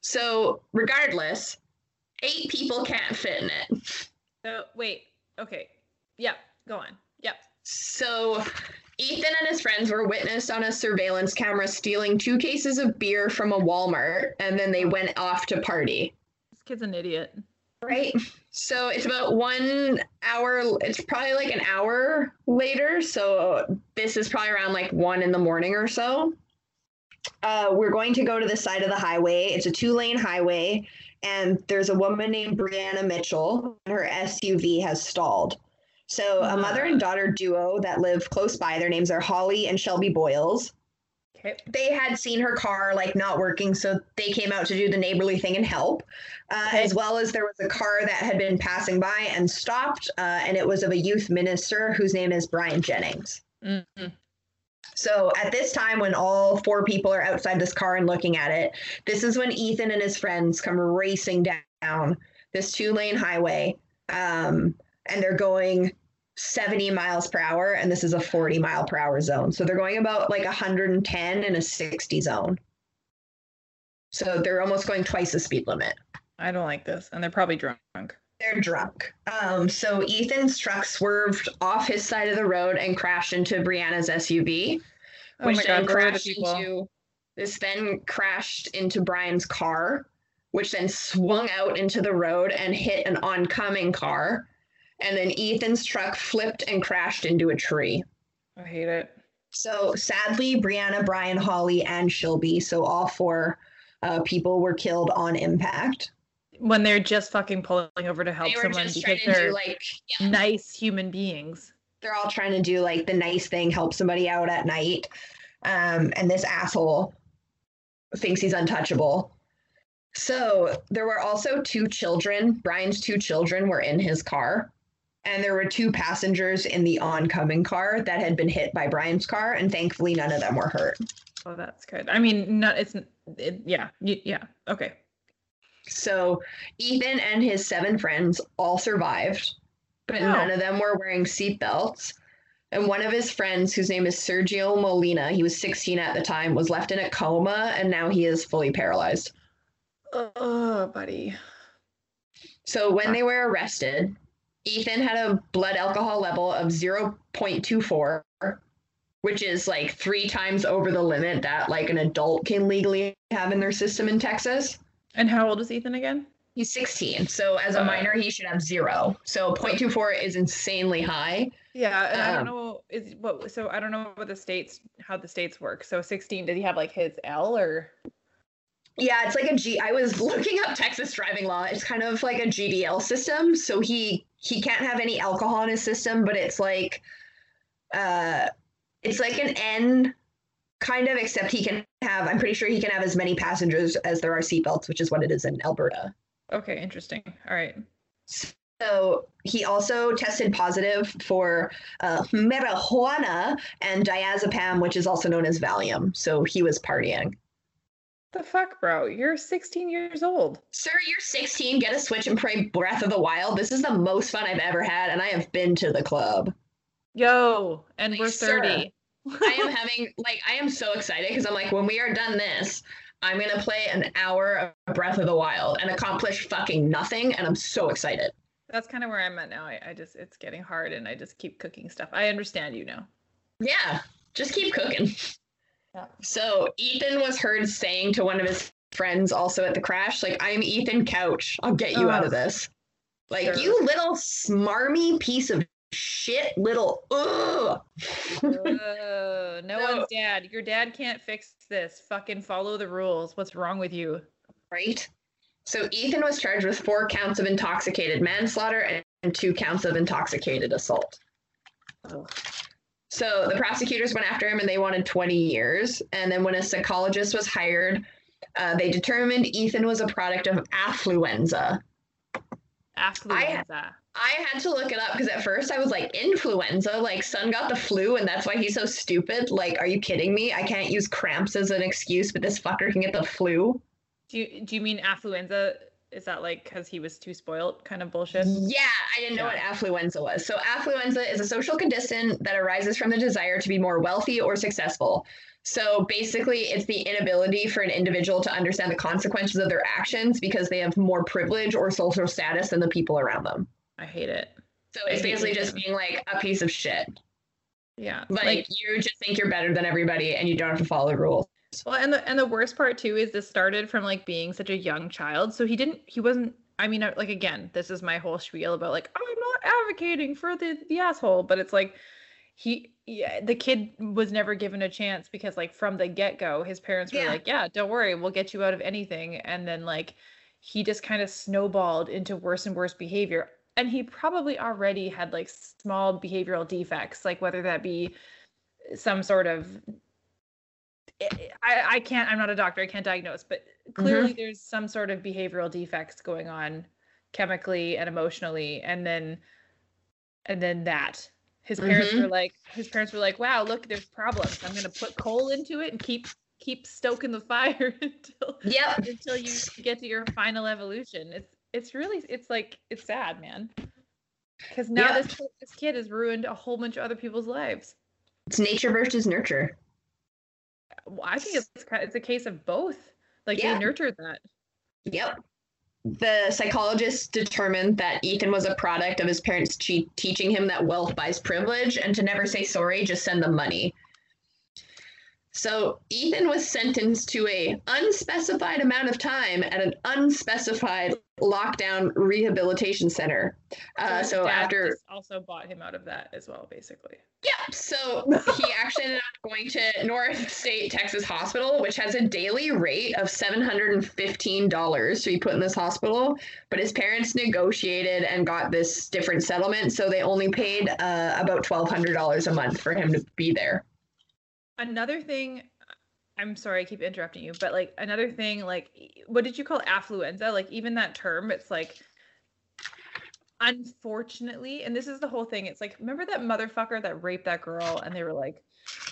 So regardless, eight people can't fit in it. So wait. Okay. Yep. Go on. Yep. So Ethan and his friends were witnessed on a surveillance camera stealing two cases of beer from a Walmart, and then they went off to party. This kid's an idiot. Right. So it's about one hour. It's probably like an hour later. So this is probably around like one in the morning or so. uh, we're going to go to the side of the highway. It's a two lane highway, and there's a woman named Brianna Mitchell, and her SUV has stalled. So, a mother and daughter duo that live close by, their names are Holly and Shelby Boyles. They had seen her car like not working, so they came out to do the neighborly thing and help. Uh, Okay. As well as there was a car that had been passing by and stopped, uh, and it was of a youth minister whose name is Brian Jennings. Mhm. So at this time, when all four people are outside this car and looking at it, this is when Ethan and his friends come racing down this two lane highway. Um, and they're going 70 miles per hour, and this is a 40 mile per hour zone. So they're going about like 110 in a 60 zone. So they're almost going twice the speed limit. I don't like this, and they're probably drunk. They're drunk. Um, so Ethan's truck swerved off his side of the road and crashed into Brianna's SUV. Oh which my then god, the crashed people? into this then crashed into Brian's car, which then swung out into the road and hit an oncoming car. And then Ethan's truck flipped and crashed into a tree. I hate it. So sadly, Brianna, Brian, Holly, and Shelby, so all four uh, people were killed on impact. When they're just fucking pulling over to help They someone because they're do like nice human beings. they're all trying to do like the nice thing, help somebody out at night. Um, and this asshole thinks he's untouchable. So there were also two children. Brian's two children were in his car. And there were two passengers in the oncoming car that had been hit by Brian's car. And thankfully, none of them were hurt. Oh, that's good. I mean, not it's it, yeah, yeah. Okay. So Ethan and his seven friends all survived, but none of them were wearing seatbelts. And one of his friends, whose name is Sergio Molina, he was 16 at the time, was left in a coma and now he is fully paralyzed. Oh, buddy. So when they were arrested, Ethan had a blood alcohol level of 0.24, which is like three times over the limit that like an adult can legally have in their system in Texas. And how old is Ethan again? He's 16. So as a Uh, minor, he should have zero. So 0.24 is insanely high. Yeah, and I Um, don't know is what so I don't know what the states how the states work. So 16, did he have like his L or Yeah, it's like a G. I was looking up Texas driving law. It's kind of like a GDL system. So he he can't have any alcohol in his system, but it's like uh it's like an N kind of, except he can have I'm pretty sure he can have as many passengers as there are seatbelts, which is what it is in Alberta. Okay, interesting. All right. So he also tested positive for uh, marijuana and diazepam, which is also known as Valium. So he was partying. The fuck, bro? You're 16 years old. Sir, you're 16. Get a Switch and play Breath of the Wild. This is the most fun I've ever had, and I have been to the club. Yo, and Like, we're sir. 30. I am having, like, I am so excited because I'm like, when we are done this, I'm going to play an hour of Breath of the Wild and accomplish fucking nothing, and I'm so excited. That's kind of where I'm at now. I, I just it's getting hard and I just keep cooking stuff. I understand you now. Yeah, just keep cooking. Yeah. So Ethan was heard saying to one of his friends also at the crash, like, I'm Ethan Couch. I'll get you out of this. Like, Sure. you little smarmy piece of shit, little ugh. Uh, no So- one's dad. Your dad can't fix this. Fucking follow the rules. What's wrong with you? right? So Ethan was charged with four counts of intoxicated manslaughter and, and two counts of intoxicated assault. Ugh. So the prosecutors went after him and they wanted 20 years. And then when a psychologist was hired, uh, they determined Ethan was a product of affluenza. Affluenza. I had to look it up because at first I was like, influenza? Like, son got the flu and that's why he's so stupid? Like, are you kidding me? I can't use cramps as an excuse, but this fucker can get the flu. Do you do you mean affluenza? Is that like because he was too spoiled kind of bullshit? Yeah, I didn't know Yeah. what affluenza was. So, affluenza is a social condition that arises from the desire to be more wealthy or successful. So, basically, it's the inability for an individual to understand the consequences of their actions because they have more privilege or social status than the people around them. I hate it. So, it's basically just being like a piece of shit. Yeah. Like, you just think you're better than everybody and you don't have to follow the rules. Well, and the and the worst part too is this started from like being such a young child. So he didn't he wasn't I mean like again, this is my whole spiel about like I'm not advocating for the the asshole, but it's like he yeah, the kid was never given a chance because like from the get-go his parents were Yeah. like, "Yeah, don't worry, we'll get you out of anything." And then like he just kind of snowballed into worse and worse behavior. And he probably already had like small behavioral defects, like whether that be some sort of I, I can't. I'm not a doctor. I can't diagnose, but mm-hmm. clearly there's some sort of behavioral defects going on, chemically and emotionally, and then, and then that. His mm-hmm. parents were like, his parents were like, "Wow, look, there's problems. I'm gonna put coal into it and keep keep stoking the fire until Yep. until you get to your final evolution." It's it's really it's like it's sad, man. Because now Yeah. this this kid has ruined a whole bunch of other people's lives. It's nature versus nurture. I think it's it's a case of both. Like Yeah. they nurtured that. Yep. The psychologist determined that Ethan was a product of his parents che- teaching him that wealth buys privilege and to never say sorry, just send them money. So Ethan was sentenced to a unspecified amount of time at an unspecified lockdown rehabilitation center. Uh, so after also bought him out of that as well, basically. Yeah, so he actually ended up going to North State Texas Hospital, which has a daily rate of $715 to be put in this hospital. But his parents negotiated and got this different settlement, so they only paid uh, about $1,200 a month for him to be there. Another thing, I'm sorry, I keep interrupting you, but like another thing, like what did you call affluenza? Like even that term, it's like unfortunately, and this is the whole thing. It's like remember that motherfucker that raped that girl, and they were like,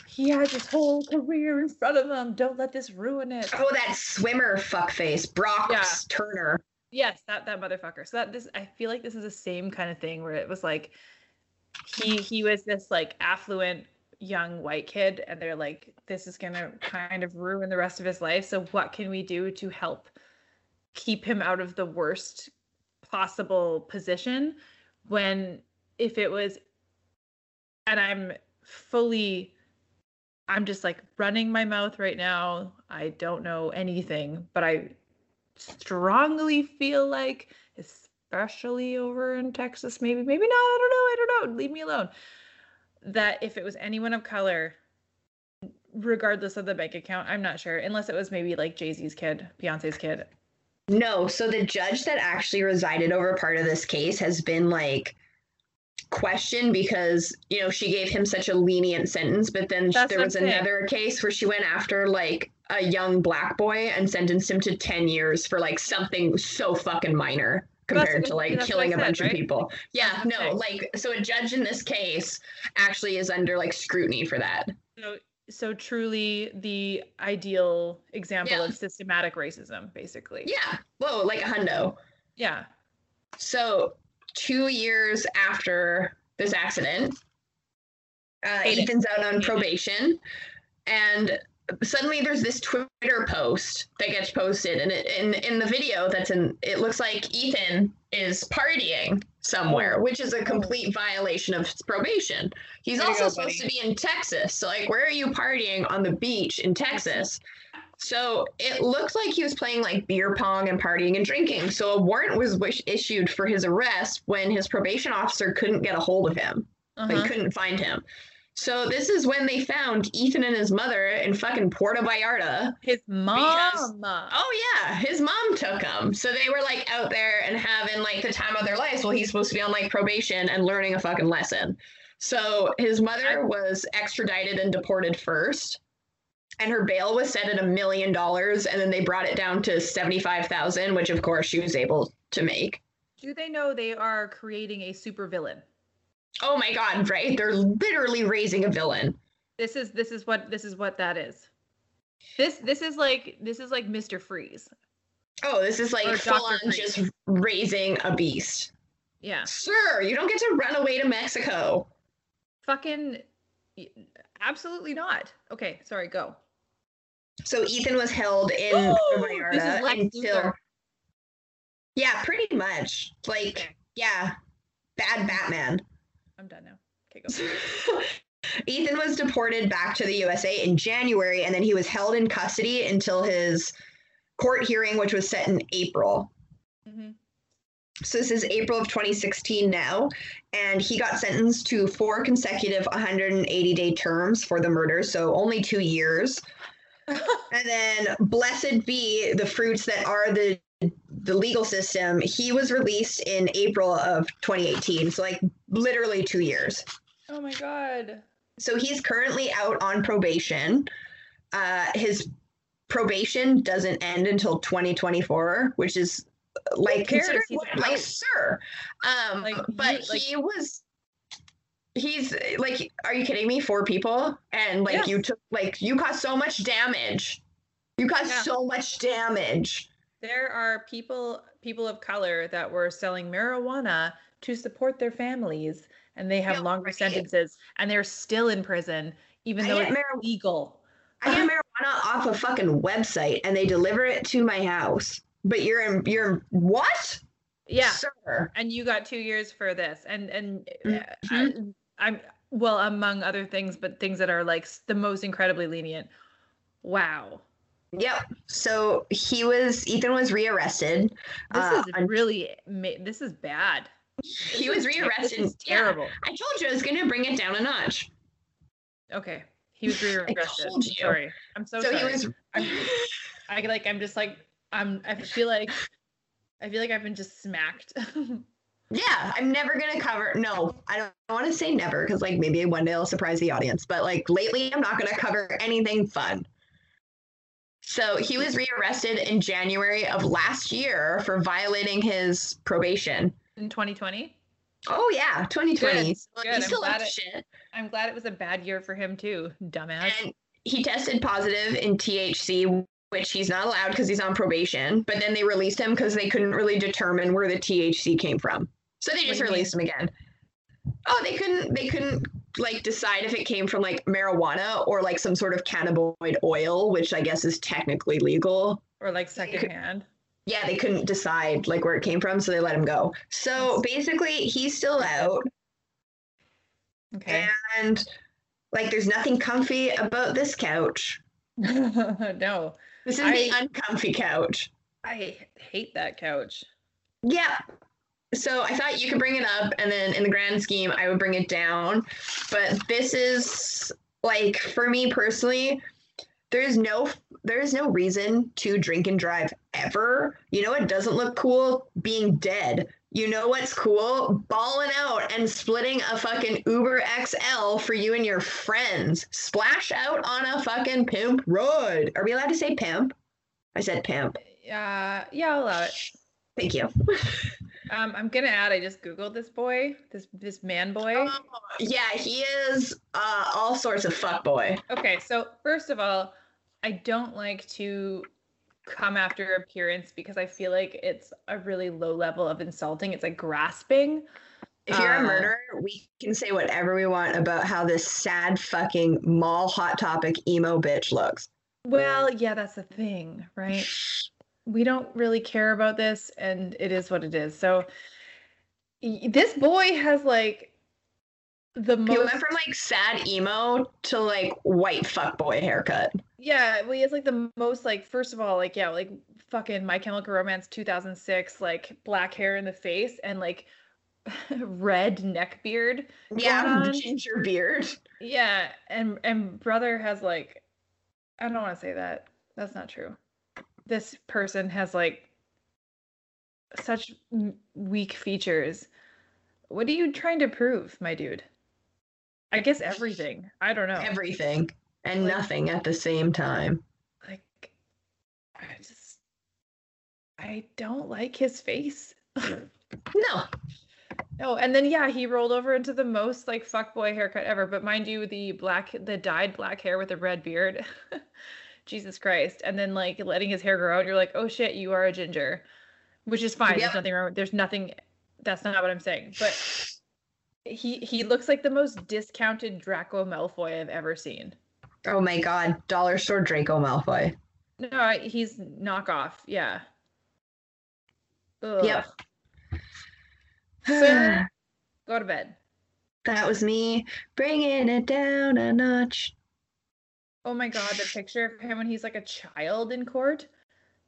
he has his whole career in front of him. Don't let this ruin it. Oh, that swimmer fuckface, Brock Yeah. Turner. Yes, that that motherfucker. So that this I feel like this is the same kind of thing where it was like he he was this like affluent young white kid and they're like this is going to kind of ruin the rest of his life. So what can we do to help keep him out of the worst possible position when if it was and I'm fully I'm just like running my mouth right now. I don't know anything, but I strongly feel like, especially over in Texas, maybe, maybe not. I don't know. I don't know. Leave me alone. That if it was anyone of color, regardless of the bank account, I'm not sure, unless it was maybe like Jay Z's kid, Beyonce's kid. No, so the judge that actually resided over part of this case has been like questioned because you know she gave him such a lenient sentence, but then That's there was saying. another case where she went after like a young black boy and sentenced him to ten years for like something so fucking minor compared to like that's what I killing a said, bunch right? of people. Yeah, That's what no, like so a judge in this case actually is under like scrutiny for that. So, so truly the ideal example Yeah. of systematic racism, basically. Yeah, whoa, like a hundo. Yeah. So, two years after this accident, uh, Hate. Ethan's out on probation, and suddenly there's this Twitter post that gets posted, and it, in in the video that's in, it looks like Ethan is partying somewhere, Oh. which is a complete violation of his probation. He's to also go, supposed buddy. to be in Texas, so like, where are you partying on the beach in Texas? So it looked like he was playing like beer pong and partying and drinking. So a warrant was wish- issued for his arrest when his probation officer couldn't get a hold of him. Uh-huh. Like couldn't find him. So this is when they found Ethan and his mother in fucking Puerto Vallarta. His mom. Oh yeah, his mom took him. So they were like out there and having like the time of their lives. Well, he's supposed to be on like probation and learning a fucking lesson. So his mother was extradited and deported first. And her bail was set at a million dollars, and then they brought it down to seventy-five thousand, which of course she was able to make. Do they know they are creating a supervillain? Oh my god, right? They're literally raising a villain. This is this is what this is what that is. This this is like this is like Mr. Freeze. Oh, this is like full on Freeze. just raising a beast. Yeah. Sir, you don't get to run away to Mexico. Fucking absolutely not. Okay, sorry, go. So Ethan was held in this Vallarta until. Yeah, pretty much. Like, yeah, bad Batman. I'm done now. Okay, go. Ethan was deported back to the USA in January, and then he was held in custody until his court hearing, which was set in April. hmm So this is April of 2016 now, and he got sentenced to four consecutive 180 day terms for the murder, so only two years. and then, blessed be the fruits that are the the legal system. He was released in April of 2018, so like literally two years. Oh my god. So he's currently out on probation. uh, his probation doesn't end until 2024, which is uh, like like sir. Um, Like, but you- like- he was. He's like, are you kidding me? Four people, and like you took like you caused so much damage. You caused Yeah. so much damage. There are people people of color that were selling marijuana to support their families and they have Yeah, longer right. sentences and they're still in prison even I though it's marijuana- legal. I get marijuana off a fucking website, and they deliver it to my house. But you're in, you're in- what? Yeah. sir. And you got 2 years for this and and uh, Mhm. I, I'm well among other things but things that are like the most incredibly lenient. Wow. Yep. So he was Ethan was rearrested. This Uh, is really this is bad. he This was rearrested. This is Yeah. terrible. I told you I was gonna bring it down a notch. Okay. He was rearrested. told I'm you. sorry. I'm so, So, sorry. he was. I'm- I like I'm just like I'm I feel like I feel like I've been just smacked. Yeah, I'm never gonna cover. No, I don't want to say never because like maybe one day I'll surprise the audience. But like lately, I'm not gonna cover anything fun. So he was rearrested in January of last year for violating his probation. In 2020. Oh yeah, 2020. Good, So good, He I'm still glad it- shit. I'm glad it was a bad year for him too, dumbass. And he tested positive in THC, which he's not allowed because he's on probation. But then they released him because they couldn't really determine where the THC came from. So they just mean? released him again. Oh, they couldn't. They couldn't like decide if it came from like marijuana or like some sort of cannabinoid oil, which I guess is technically legal. or like secondhand. Yeah, they couldn't decide like where it came from, so they let him go. So basically, he's still out, Okay. and like, there's nothing comfy about this couch. no. This is I- the uncomfy couch. I hate that couch. Yeah. So I thought you could bring it up, and then in the grand scheme, I would bring it down. But this is like for me personally, there's no there's no reason to drink and drive ever. You know what doesn't look cool? Being dead. You know what's cool? Balling out and splitting a fucking Uber XL for you and your friends. Splash out on a fucking pimp road. Are we allowed to say pimp? I said pimp. Uh, yeah, I'll allow it. Thank you. Um, I'm gonna add. I just googled this boy, this this man boy. Oh, yeah, he is uh, all sorts of fuck boy. Okay, so first of all, I don't like to come after appearance because I feel like it's a really low level of insulting. It's like grasping. If you're Uh, a murderer, we can say whatever we want about how this sad fucking mall hot topic emo bitch looks. Well, yeah, that's the thing, right? We don't really care about this, and it is what it is. So this boy has like the He most. went from like sad emo to like white fuck boy haircut. Yeah, well, he has like the most like first of all, like yeah, like fucking My Chemical Romance 2006, like black hair in the face and like red neck beard. Yeah, going the on. ginger beard. Yeah, and and brother has like I don't want to say that. That's not true. This person has like such weak features. What are you trying to prove, my dude? I guess everything. I don't know. Everything and Like- nothing at the same time. like I just I don't like his face. No. no, and then yeah, he rolled over into the most like fuckboy haircut ever. But mind you, the black the dyed black hair with the red beard. Jesus Christ. And then like letting his hair grow out, you're like, oh shit, you are a ginger. Which is fine. Yep. There's nothing wrong with there's nothing that's not what I'm saying. But he he looks like the most discounted Draco Malfoy I've ever seen. Oh my god, dollar store Draco Malfoy. No, he's knockoff. Yeah. Ugh. Yep. Go to bed. that was me bringing it down a notch. Oh my god, the picture of him when he's like a child in court.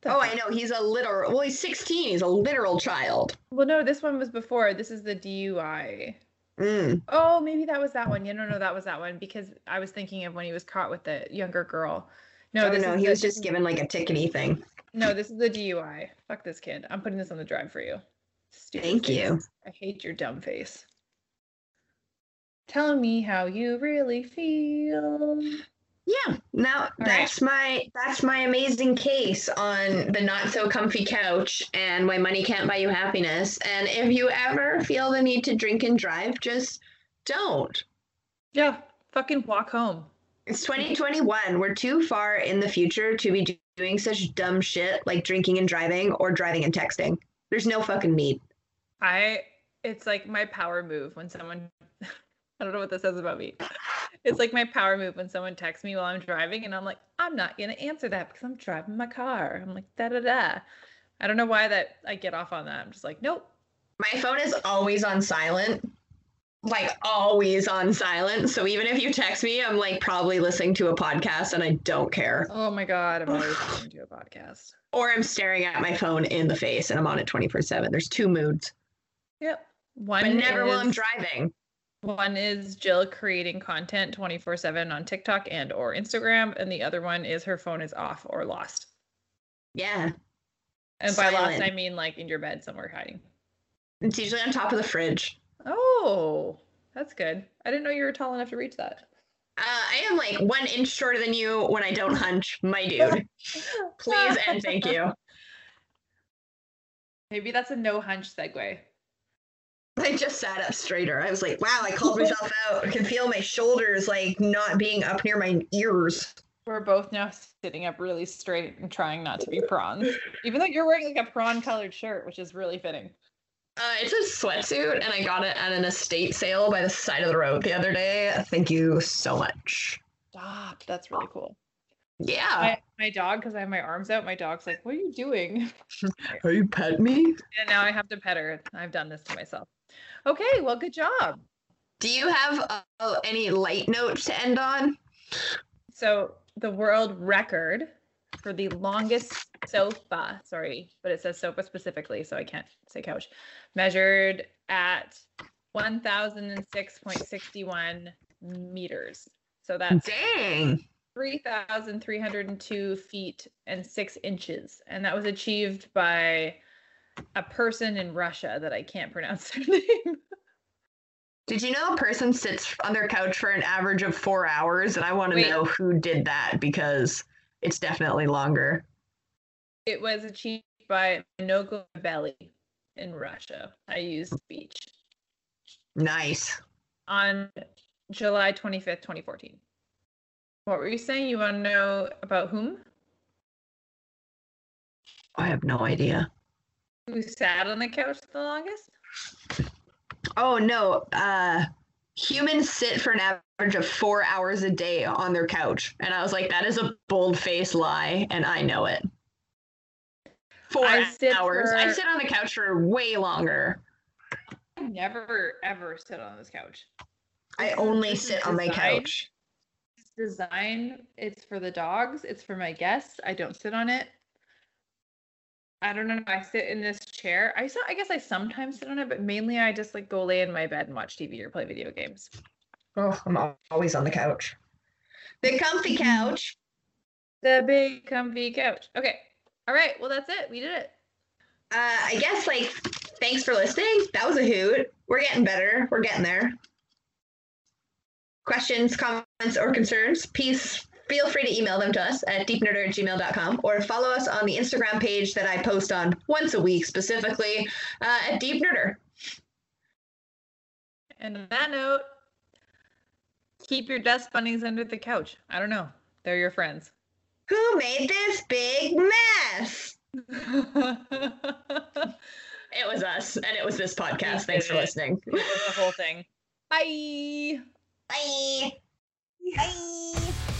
The Oh, I know. He's a literal. Well, he's 16. He's a literal child. Well, no, this one was before. This is the DUI. Mm. Oh, maybe that was that one. Yeah, no, no, that was that one because I was thinking of when he was caught with the younger girl. No, oh no, he the- was just given like a tickety thing. No, this is the DUI. Fuck this kid. I'm putting this on the drive for you. Stupid Thank face. you. I hate your dumb face. Tell me how you really feel. Yeah. Now that's my that's my amazing case on the not so comfy couch and why money can't buy you happiness. And if you ever feel the need to drink and drive, just don't. Yeah, fucking walk home. It's 2021. We're too far in the future to be doing such dumb shit like drinking and driving or driving and texting. There's no fucking need. I it's like my power move when someone I don't know what this says about me. It's like my power move when someone texts me while I'm driving and I'm like, I'm not gonna answer that because I'm driving my car. I'm like da da da. I don't know why that I get off on that. I'm just like, nope. My phone is always on silent. Like always on silent. So even if you text me, I'm like probably listening to a podcast and I don't care. Oh my god, I'm always listening to a podcast. Or I'm staring at my phone in the face and I'm on it 24 7. There's two moods. Yep. One But never while I'm driving. One is Jill creating content 24/7 on TikTok and or Instagram and the other one is her phone is off or lost. Yeah. And by lost I mean like in your bed somewhere hiding. It's usually on top of the fridge. Oh, that's good. I didn't know you were tall enough to reach that. Uh, I am like one inch shorter than you when I don't hunch, my dude. Please and thank you. Maybe that's a no hunch segue. I just sat up straighter. I was like, wow, I called myself out. I can feel my shoulders like not being up near my ears. We're both now sitting up really straight and trying not to be prawns. Even though you're wearing like a prawn colored shirt, which is really fitting. Uh, it's a sweatsuit, and I got it at an estate sale by the side of the road the other day. Thank you so much. Stop. That's really cool. Yeah. My, my dog, because I have my arms out, my dog's like, What are you doing? Are you pet me? And now I have to pet her. I've done this to myself. Okay, well, good job. Do you have uh, any light notes to end on? So the world record for the longest sofa, sorry, but it says sofa specifically, so I can't say couch, measured at 1006.61 meters. So that's Dang. 3,302 feet and six inches. And that was achieved by a person in Russia that I can't pronounce their name. Did you know a person sits on their couch for an average of four hours? And I want to Wait. know who did that because it's definitely longer. It was achieved by Nogo Belly in Russia. I used speech. Nice. on July 25th, 2014. What were you saying? You want to know about whom? I have no idea. Who sat on the couch the longest? Oh no. Uh humans sit for an average of four hours a day on their couch. And I was like, that is a bold faced lie, and I know it. Four I hours. I sit on the couch for way longer. I never ever sit on this couch. I only sit on my couch. It's design. It's for the dogs. It's for my guests. I don't sit on it. I don't know. I sit in this chair. I so- I guess I sometimes sit on it, but mainly I just like go lay in my bed and watch TV or play video games. Oh, I'm always on the couch. The comfy couch. The big comfy couch. Okay. All right. Well, that's it. We did it. Uh, I guess like thanks for listening. That was a hoot. We're getting better. We're getting there. Questions, comments, or concerns, please feel free to email them to us at deepnerder at gmail.com or follow us on the Instagram page that I post on once a week specifically uh, at Deep Nerder. And on that note, keep your dust bunnies under the couch. I don't know. They're your friends. Who made this big mess? it was us, and it was this podcast. Thanks for it. listening. was the whole thing. Bye. Bye. Bye.